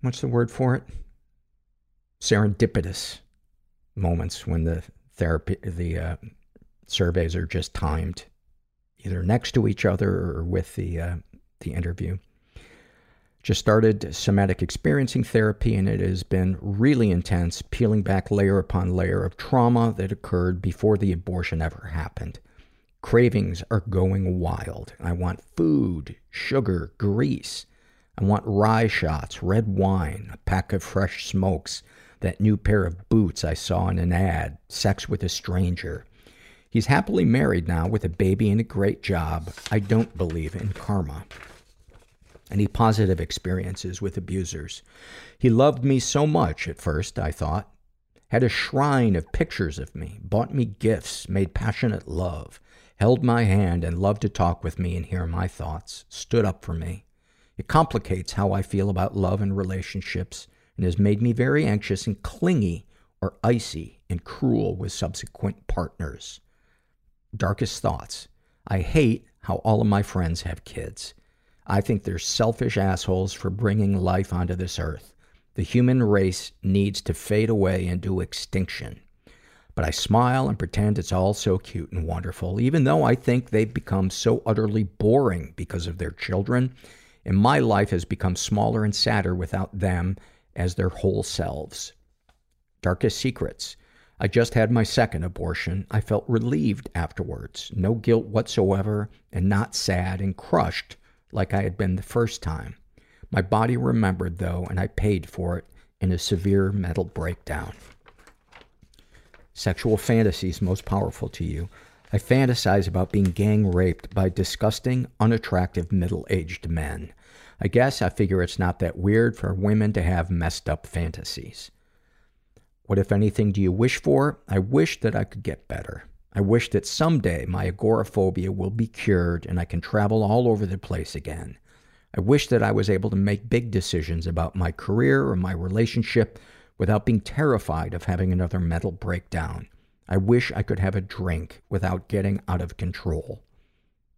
Speaker 2: what's the word for it? Serendipitous moments when the therapy, the uh, surveys are just timed, either next to each other or with the uh, the interview. Just started somatic experiencing therapy, and it has been really intense, peeling back layer upon layer of trauma that occurred before the abortion ever happened. Cravings are going wild. I want food, sugar, grease. I want rye shots, red wine, a pack of fresh smokes, that new pair of boots I saw in an ad, sex with a stranger. He's happily married now with a baby and a great job. I don't believe in karma. Any positive experiences with abusers? He loved me so much at first, I thought. Had a shrine of pictures of me, bought me gifts, made passionate love, held my hand and loved to talk with me and hear my thoughts, stood up for me. It complicates how I feel about love and relationships and has made me very anxious and clingy or icy and cruel with subsequent partners. Darkest thoughts. I hate how all of my friends have kids. I think they're selfish assholes for bringing life onto this earth. The human race needs to fade away into extinction. But I smile and pretend it's all so cute and wonderful, even though I think they've become so utterly boring because of their children, and my life has become smaller and sadder without them as their whole selves. Darkest secrets. I just had my second abortion. I felt relieved afterwards. No guilt whatsoever, and not sad and crushed like I had been the first time. My body remembered, though, and I paid for it in a severe mental breakdown. Sexual fantasies most powerful to you. I fantasize about being gang raped by disgusting, unattractive middle aged men. I guess I figure it's not that weird for women to have messed up fantasies. What, if anything, do you wish for? I wish that I could get better. I wish that someday my agoraphobia will be cured and I can travel all over the place again. I wish that I was able to make big decisions about my career or my relationship without being terrified of having another mental breakdown. I wish I could have a drink without getting out of control.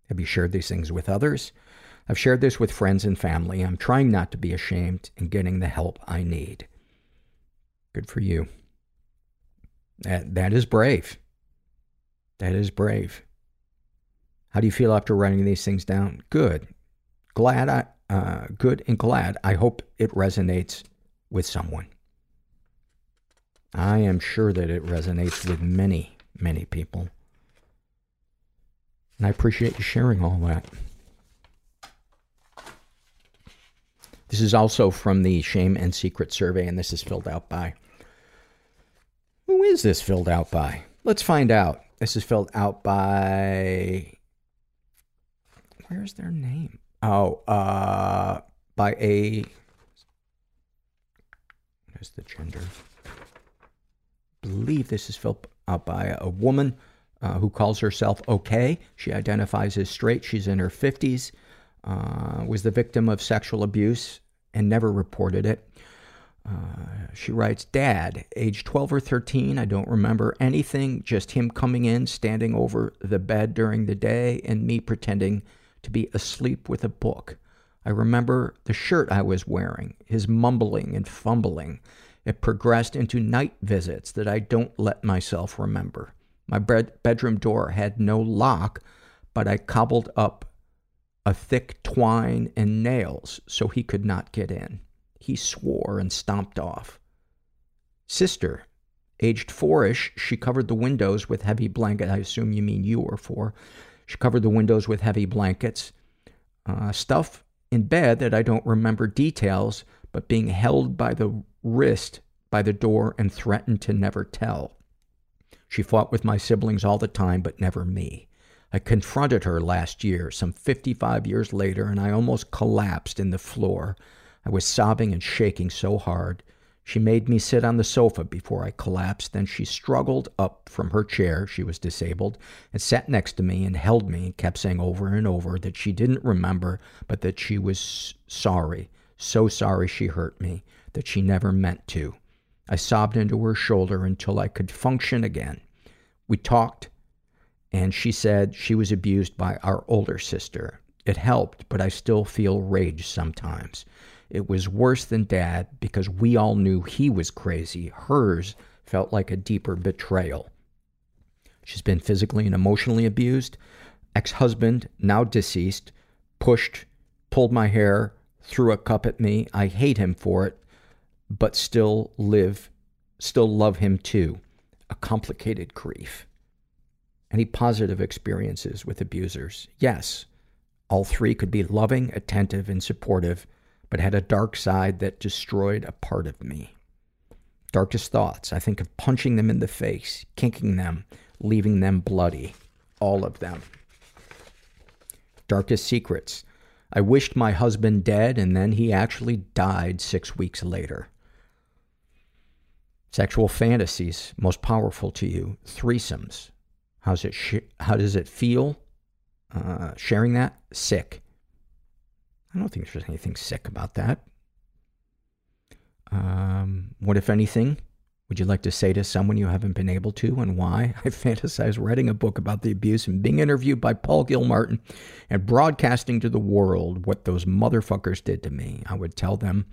Speaker 2: Have you shared these things with others? I've shared this with friends and family. I'm trying not to be ashamed and getting the help I need. Good for you. That, that is brave. That is brave. How do you feel after writing these things down? Good. Glad I, uh, good and glad. I hope it resonates with someone. I am sure that it resonates with many, many people. And I appreciate you sharing all that. This is also from the Shame and Secret survey, and this is filled out by. Who is this filled out by? Let's find out. This is filled out by. Where's their name? Oh, uh, by a. Where's the gender? believe this is filled out by a woman uh, who calls herself okay. She identifies as straight. She's in her 50s, uh, was the victim of sexual abuse and never reported it. Uh, she writes, Dad, age 12 or 13, I don't remember anything, just him coming in, standing over the bed during the day, and me pretending to be asleep with a book. I remember the shirt I was wearing, his mumbling and fumbling. It progressed into night visits that I don't let myself remember. My bed- bedroom door had no lock, but I cobbled up a thick twine and nails so he could not get in. He swore and stomped off. Sister, aged four-ish, she covered the windows with heavy blankets. I assume you mean you were four. She covered the windows with heavy blankets. Uh, stuff in bed that I don't remember details, but being held by the wrist by the door and threatened to never tell. She fought with my siblings all the time, but never me. I confronted her last year, some 55 years later, and I almost collapsed in the floor. I was sobbing and shaking so hard. She made me sit on the sofa before I collapsed. Then she struggled up from her chair, she was disabled, and sat next to me and held me and kept saying over and over that she didn't remember, but that she was sorry. So sorry she hurt me, that she never meant to. I sobbed into her shoulder until I could function again. We talked, and she said she was abused by our older sister. It helped, but I still feel rage sometimes. It was worse than dad because we all knew he was crazy. Hers felt like a deeper betrayal. She's been physically and emotionally abused. Ex husband, now deceased, pushed, pulled my hair, threw a cup at me. I hate him for it, but still live, still love him too. A complicated grief. Any positive experiences with abusers? Yes. All three could be loving, attentive, and supportive, but had a dark side that destroyed a part of me. Darkest thoughts. I think of punching them in the face, kicking them, leaving them bloody. All of them. Darkest secrets. I wished my husband dead, and then he actually died six weeks later. Sexual fantasies most powerful to you. Threesomes. How's it? Sh- how does it feel? Uh, sharing that sick. I don't think there's anything sick about that. Um, what, if anything, would you like to say to someone you haven't been able to and why? I fantasize writing a book about the abuse and being interviewed by Paul Gilmartin and broadcasting to the world what those motherfuckers did to me. I would tell them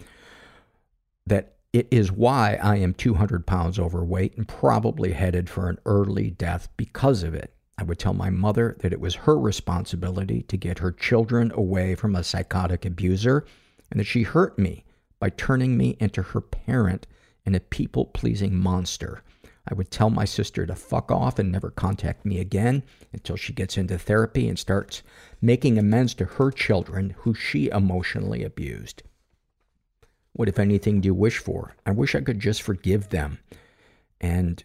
Speaker 2: that it is why I am 200 pounds overweight and probably headed for an early death because of it. I would tell my mother that it was her responsibility to get her children away from a psychotic abuser and that she hurt me by turning me into her parent and a people pleasing monster. I would tell my sister to fuck off and never contact me again until she gets into therapy and starts making amends to her children who she emotionally abused. What, if anything, do you wish for? I wish I could just forgive them and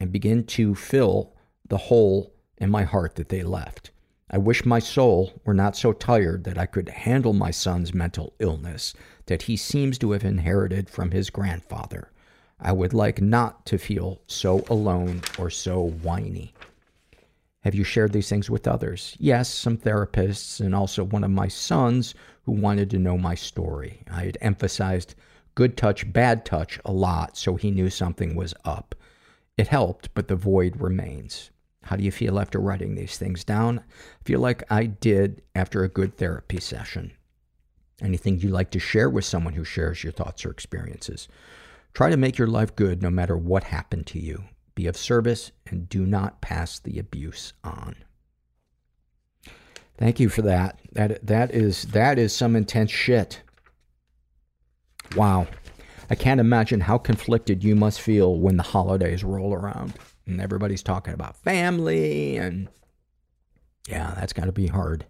Speaker 2: and begin to fill the hole in my heart that they left. I wish my soul were not so tired that I could handle my son's mental illness that he seems to have inherited from his grandfather. I would like not to feel so alone or so whiny. Have you shared these things with others? Yes, some therapists and also one of my sons who wanted to know my story. I had emphasized good touch, bad touch a lot so he knew something was up. It helped, but the void remains. How do you feel after writing these things down? I feel like I did after a good therapy session. Anything you'd like to share with someone who shares your thoughts or experiences? Try to make your life good no matter what happened to you. Be of service and do not pass the abuse on. Thank you for that. That that is that is some intense shit. Wow. I can't imagine how conflicted you must feel when the holidays roll around and everybody's talking about family and yeah, that's got to be hard.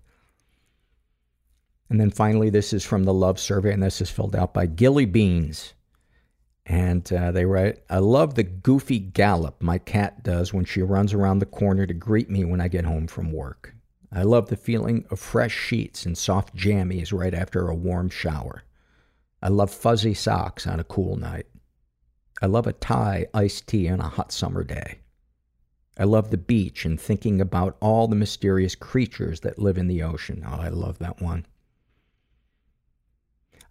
Speaker 2: And then finally, this is from the love survey, and this is filled out by Gilly Beans. And uh, they write, I love the goofy gallop my cat does when she runs around the corner to greet me when I get home from work. I love the feeling of fresh sheets and soft jammies right after a warm shower. I love fuzzy socks on a cool night. I love a Thai iced tea on a hot summer day. I love the beach and thinking about all the mysterious creatures that live in the ocean. Oh, I love that one.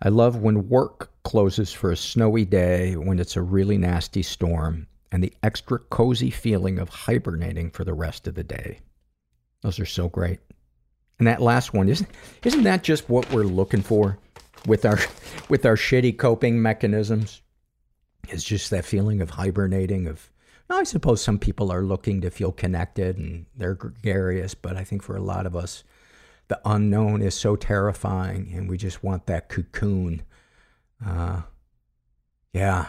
Speaker 2: I love when work closes for a snowy day, when it's a really nasty storm, and the extra cozy feeling of hibernating for the rest of the day. Those are so great. And that last one, isn't, isn't that just what we're looking for with our, with our shitty coping mechanisms? It's just that feeling of hibernating, of, I suppose some people are looking to feel connected and they're gregarious, but I think for a lot of us, the unknown is so terrifying and we just want that cocoon. Uh, yeah.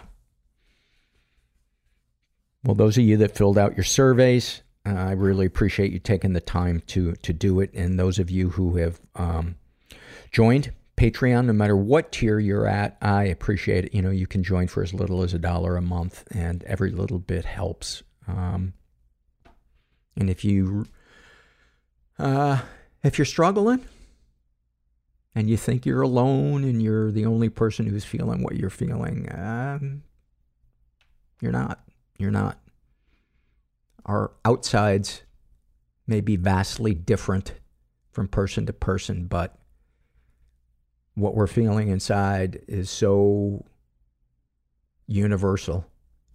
Speaker 2: Well, those of you that filled out your surveys, uh, I really appreciate you taking the time to to do it. And those of you who have um, joined Patreon, no matter what tier you're at, I appreciate it. You know, you can join for as little as a dollar a month, and every little bit helps. Um, and if you uh, if you're struggling and you think you're alone and you're the only person who's feeling what you're feeling, um, you're not. You're not. Our outsides may be vastly different from person to person, but what we're feeling inside is so universal.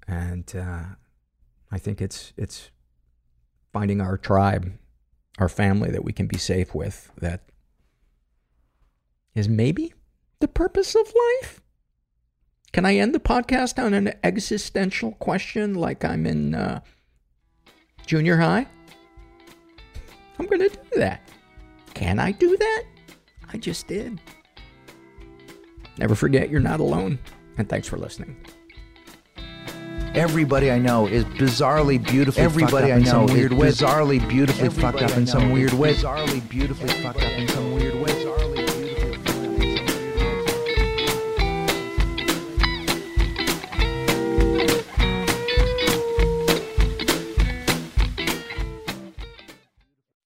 Speaker 2: And uh, I think it's it's finding our tribe our family that we can be safe with that is maybe the purpose of life? Can I end the podcast on an existential question like I'm in uh, junior high? I'm going to do that. Can I do that? I just did. Never forget you're not alone. And thanks for listening.
Speaker 14: Everybody I know is bizarrely beautifully
Speaker 15: Everybody
Speaker 14: fucked up
Speaker 15: I know
Speaker 14: in some weird
Speaker 15: is
Speaker 14: way.
Speaker 15: bizarrely beautifully
Speaker 14: Everybody
Speaker 15: fucked up
Speaker 14: I
Speaker 15: in some
Speaker 14: know
Speaker 15: weird
Speaker 14: is
Speaker 15: way.
Speaker 14: Bizarrely beautifully fucked up in some weird way. Bizarrely